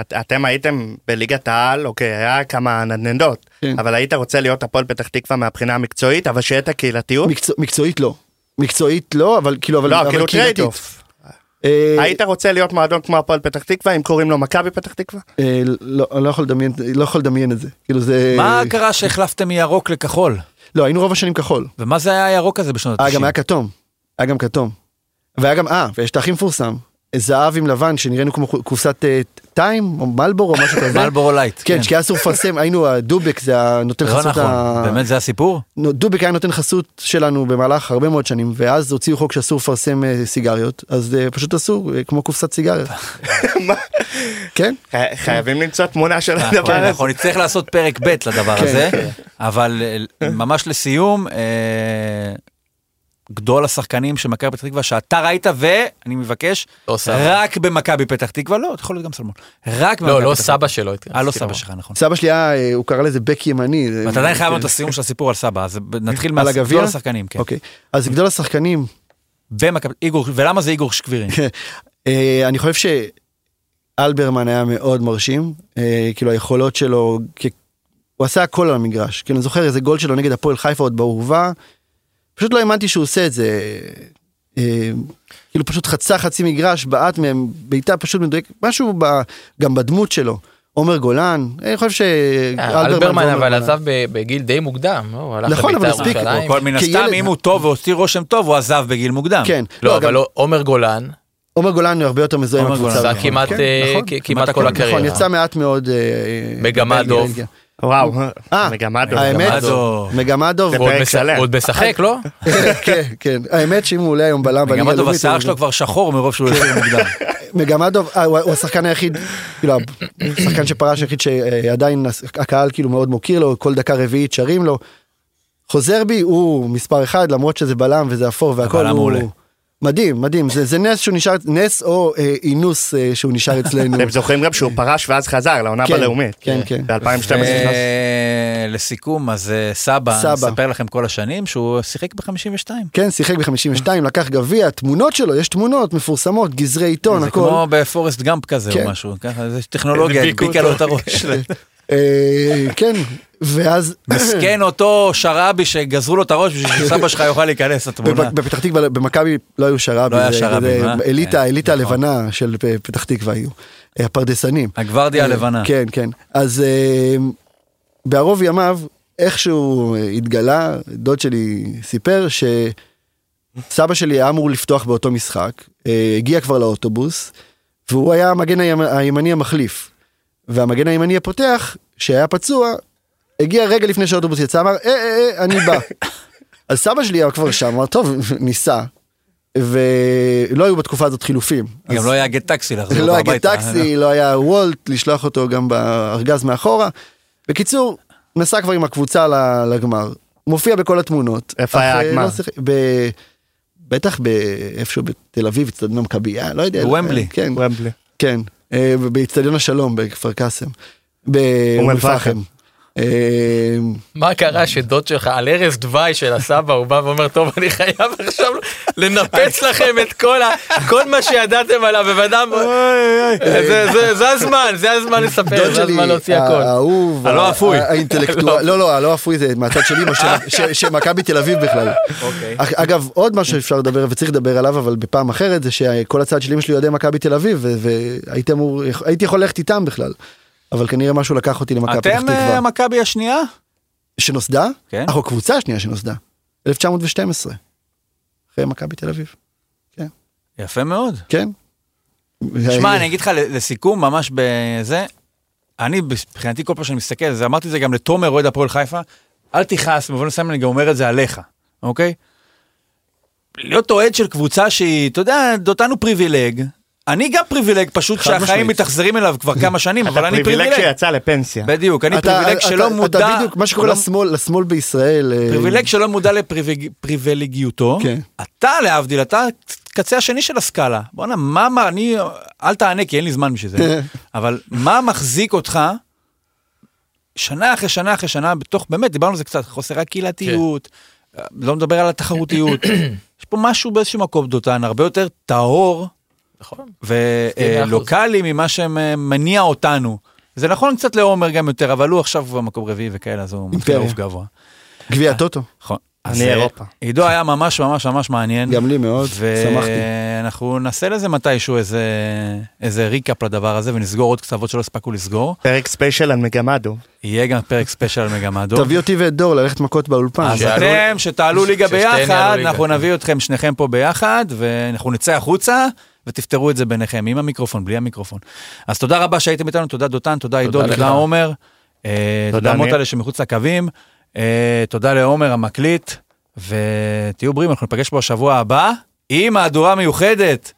את- אתם הייתם בליגת העל, אוקיי, היה כמה נדנדות,
כן.
אבל היית רוצה להיות הפועל פתח תקווה מהבחינה המקצועית, אבל שיהיה את הקהילתיות?
מקצוע, מקצועית לא. מקצועית לא, אבל כאילו, אבל,
לא,
אבל
כאילו
קהילתית.
trade off.
אה,
היית רוצה להיות מועדון כמו הפועל פתח תקווה אם קוראים לו מכבי פתח תקווה?
אה, לא, אני לא יכול לדמיין, לא יכול לדמיין את זה. כאילו זה...
מה קרה שהחלפתם מירוק לכחול?
לא, היינו רוב השנים כחול.
ומה זה היה הירוק הזה בשנות
אה,
ה-90?
גם היה כתום. היה גם כתום. והיה גם, אה, ויש את הכי מפורסם. זהב עם לבן, שנראינו כמו קופסת אה, טיים, או מלבורו, או משהו כזה.
מלבורו לייט.
כן, כי היה אסור לפרסם, היינו הדובק, זה הנותן
לנו
חסות.
נכון,
ה-
באמת זה הסיפור?
דובק היה נותן חסות לנו במהלך הרבה מאוד שנים, ואז הוציאו חוק שאסור לפרסם אה, סיגריות, אז אה, פשוט אסור, אה, כמו קופסת סיגריות. (laughs)
מה?
כן?
חי- חייבים למצוא תמונה של
אנחנו-
הדבר הזה.
אנחנו נצטרך לעשות פרק ב' לדבר
כן,
הזה,
כן.
אבל אה, ממש לסיום, אה, גדול השחקנים של מכבי פתח תקווה שאתה ראית ואני מבקש,
לא.
רק במכבי פתח תקווה, לא, יכול להיות גם סלמון, רק במכבי
לא, לא סבא שלו.
אה, לא. סבא שלך, נכון.
סבא שלי היה, אה, הוא קרא לזה בק ימני.
ואתה עדיין חייב
כן.
את הסיום של הסיפור על סבא, אז נתחיל? מהגדול השחקנים, כן.
אוקיי, אז גדול השחקנים,
במכבי, איגור, ולמה זה איגור שקבירין?
אה, אני חושב שאלברמן היה מאוד מרשים, אה, כאילו היכולות שלו, הוא עשה הכל על המגרש, כאילו אני זוכר איזה גול שלו נגד הפועל חיפה עוד באורווה, פשוט לא האמנתי שהוא עושה את זה, אה, כאילו פשוט חצה חצי מגרש, בעט מהם, בעיטה פשוט מדויק, משהו ב, גם בדמות שלו. עומר גולן, אני חושב ש...
אה, אבל. עזב ב- בגיל די מוקדם, לא? הוא הלך
נכון, אבל
לבית"ר
הספיק,
ירושלים.
כל מן הסתם, אם הוא טוב והוציא רושם טוב, הוא עזב בגיל מוקדם.
כן,
לא,
גם
אבל עומר גולן,
עומר גולן הוא הרבה יותר מזוהה עם הקבוצה.
גולן,
זה כמעט
כן,
אה,
נכון.
כל הקריירה.
נכון, יצא מעט מאוד...
מגמה דוב.
וואו,
אה,
מגמה דוב.
האמת,
מגמה
דוב.
מגמה דוב,
זה
ועוד
פרק
מש-
שלם.
עוד משחק, לא? (laughs)
כן, כן, האמת שאם הוא עולה היום בלם
השיער
הוא-
שלו כבר שחור מרוב שהוא יוצא מוקדם. (laughs)
מגמדוב, אה, הוא הוא השחקן היחיד, כאילו, השחקן שפרש היחיד שעדיין הקהל כאילו מאוד מוקיר לו, כל דקה רביעית שרים לו. חוזר בי הוא מספר אחד למרות שזה בלם וזה אפור והכל, הוא
מעולה.
מדהים מדהים זה, זה נס שהוא נשאר נס או אה, אינוס אה, שהוא נשאר אצלנו.
אתם זוכרים גם שהוא פרש ואז חזר לעונה
כן,
בלאומית.
כן, כן.
ב-2012.
לסיכום, אז אה, סבא,
סבא.
נספר לכם כל השנים שהוא שיחק ב-52.
כן שיחק ב-52 לקח גביע תמונות שלו יש תמונות מפורסמות גזרי עיתון
זה
הכל.
כמו בפורסט גאמפ כזה
כן.
או משהו, ככה, זה טכנולוגיה, הדביקה לו את. הראש. (laughs)
אה, כן ואז
מסכן (coughs) אותו שרעבי שגזרו לו את הראש בשביל שסבא שלך יוכל להיכנס לתמונה.
בפתח תקווה במכבי לא היו שר"בים,
לא היה
זה-
שר"בים,
זה
אה?
אליטה
כן,
אליטה
נכון.
הלבנה של פ- פתח תקווה היו, אה, הפרדסנים.
הגוורדיה הלבנה.
כן כן אז אה, בערוב ימיו איכשהו אה, התגלה דוד שלי סיפר שסבא שלי היה אמור לפתוח באותו משחק אה, הגיע כבר לאוטובוס והוא היה המגן הימ- הימני המחליף והמגן הימני הפותח שהיה פצוע הגיע רגע לפני שהאוטובוס יצא אמר אה אה אה אני בא. (laughs) אז סבא שלי היה כבר שם אמר טוב ניסע. ולא היו בתקופה הזאת חילופים.
גם
אז-
לא היה גט טקסי לחזור
לא
אותו
היה
הביתה.
טקסי, לא היה וולט, לשלוח אותו גם בארגז מאחורה. בקיצור, נסע כבר עם הקבוצה לגמר, מופיע בכל התמונות.
איפה היה
אה,
הגמר?
לא ב- בטח באיפשהו בתל אביב, אצטדיון המכבייה, לא יודע.
בוומבלי.
כן,
ומבלי.
כן, אה, באצטדיון השלום בכפר קאסם.
אום
באום
אל-פחם.
אה,
מה קרה שדוד שלך על ערש דווי של הסבא הוא בא ואומר טוב אני חייב עכשיו לנפץ לכם את כל מה שידעתם עליו בן אדם זה- הזמן זה הזמן לספר זה הזמן להוציא הכל.
האהוב,
הלא אפוי.
האינטלקטואל, (laughs) לא לא הלא אפוי זה מהצד שלי, שמכבי תל אביב בכלל.
אוקיי.
אג- אגב עוד משהו שאפשר לדבר וצריך לדבר עליו אבל בפעם אחרת זה שכל הצד של אמא שלי אוהדי מכבי תל אביב והייתי יכול ללכת איתם בכלל. אבל כנראה משהו לקח אותי למכבי פתח
אתם אה,
תקווה.
המכבי השנייה?
שנוסדה?
כן.
אנחנו קבוצה השנייה שנוסדה. 1912. אחרי מכבי תל אביב.
יפה מאוד.
כן.
שמע, אני אגיד לך לסיכום, ממש בזה, אני מבחינתי כל פעם שאני מסתכל זה, אמרתי את זה גם לתומר אוהד הפועל חיפה, אל תכעס, במובן מסוים אני גם אומר את זה עליך, אוקיי? להיות אוהד של קבוצה שהיא, אתה יודע, אותנו פריבילג, אני גם פריבילג, פשוט שהחיים. מתאכזרים אליו כבר כמה שנים, אבל
אתה
אני
פריבילג
פריבילג.
שיצא לפנסיה.
בדיוק, אני
אתה-
פריבילג
אתה-
שלא
אתה
מודע,
בדיוק מה שקורה לשמאל לשמאל בישראל.
פריבילג שלא מודע לפריבילגיותו,
כן.
אתה להבדיל, אתה קצה השני של הסקאלה. בואנה, מה, מה, אני, אל תענה כי אין לי זמן בשביל זה, אבל מה מחזיק אותך שנה אחרי שנה אחרי שנה בתוך, באמת, דיברנו על זה קצת, חוסר הקהילתיות, לא מדבר על התחרותיות, (coughs) יש פה משהו באיזשהו מקום דותן, הרבה יותר טהור
נכון. מאה אחוז.
ולוקאלי ממה שמניע אותנו. זה נכון קצת לעומר גם יותר, אבל הוא עכשיו במקום רביעי וכאלה, אז הוא מתחיל. לעוף גבוה.
גביע הטוטו.
נכון.
אני
אה,
אירופה.
עידו היה ממש ממש ממש מעניין.
גם לי מאוד. שמחתי.
ואנחנו נעשה לזה מתישהו איזה, איזה recap לדבר הזה ונסגור עוד קצוות שלא הספקנו לסגור.
פרק special על מגמה דוב.
יהיה גם פרק ספיישל על מגמה דוב.
תביא אותי ואת דור ללכת מכות באולפן.
אז אתם שתעלו ליגה ביחד, אנחנו. נביא אתכם שניכם פה ביחד ואנחנו נצא החוצה ותפתרו את זה ביניכם עם המיקרופון, בלי המיקרופון. אז תודה רבה שהייתם איתנו, תודה דותן, תודה עידו. תודה עומר, אה,
תודה.
מוטלה שמחוץ לקווים, אה, תודה לעומר המקליט, ותהיו בריאים, אנחנו ניפגש פה בשבוע הבא עם מהדורה מיוחדת.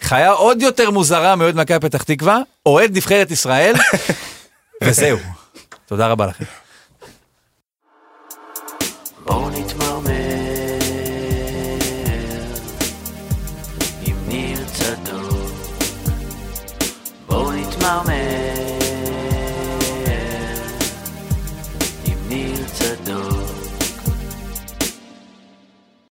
חיה עוד יותר מוזרה מאוהד מכבי פתח תקווה, אוהד נבחרת ישראל, (laughs) וזהו. תודה רבה לכם.
בואו נתמרמר עם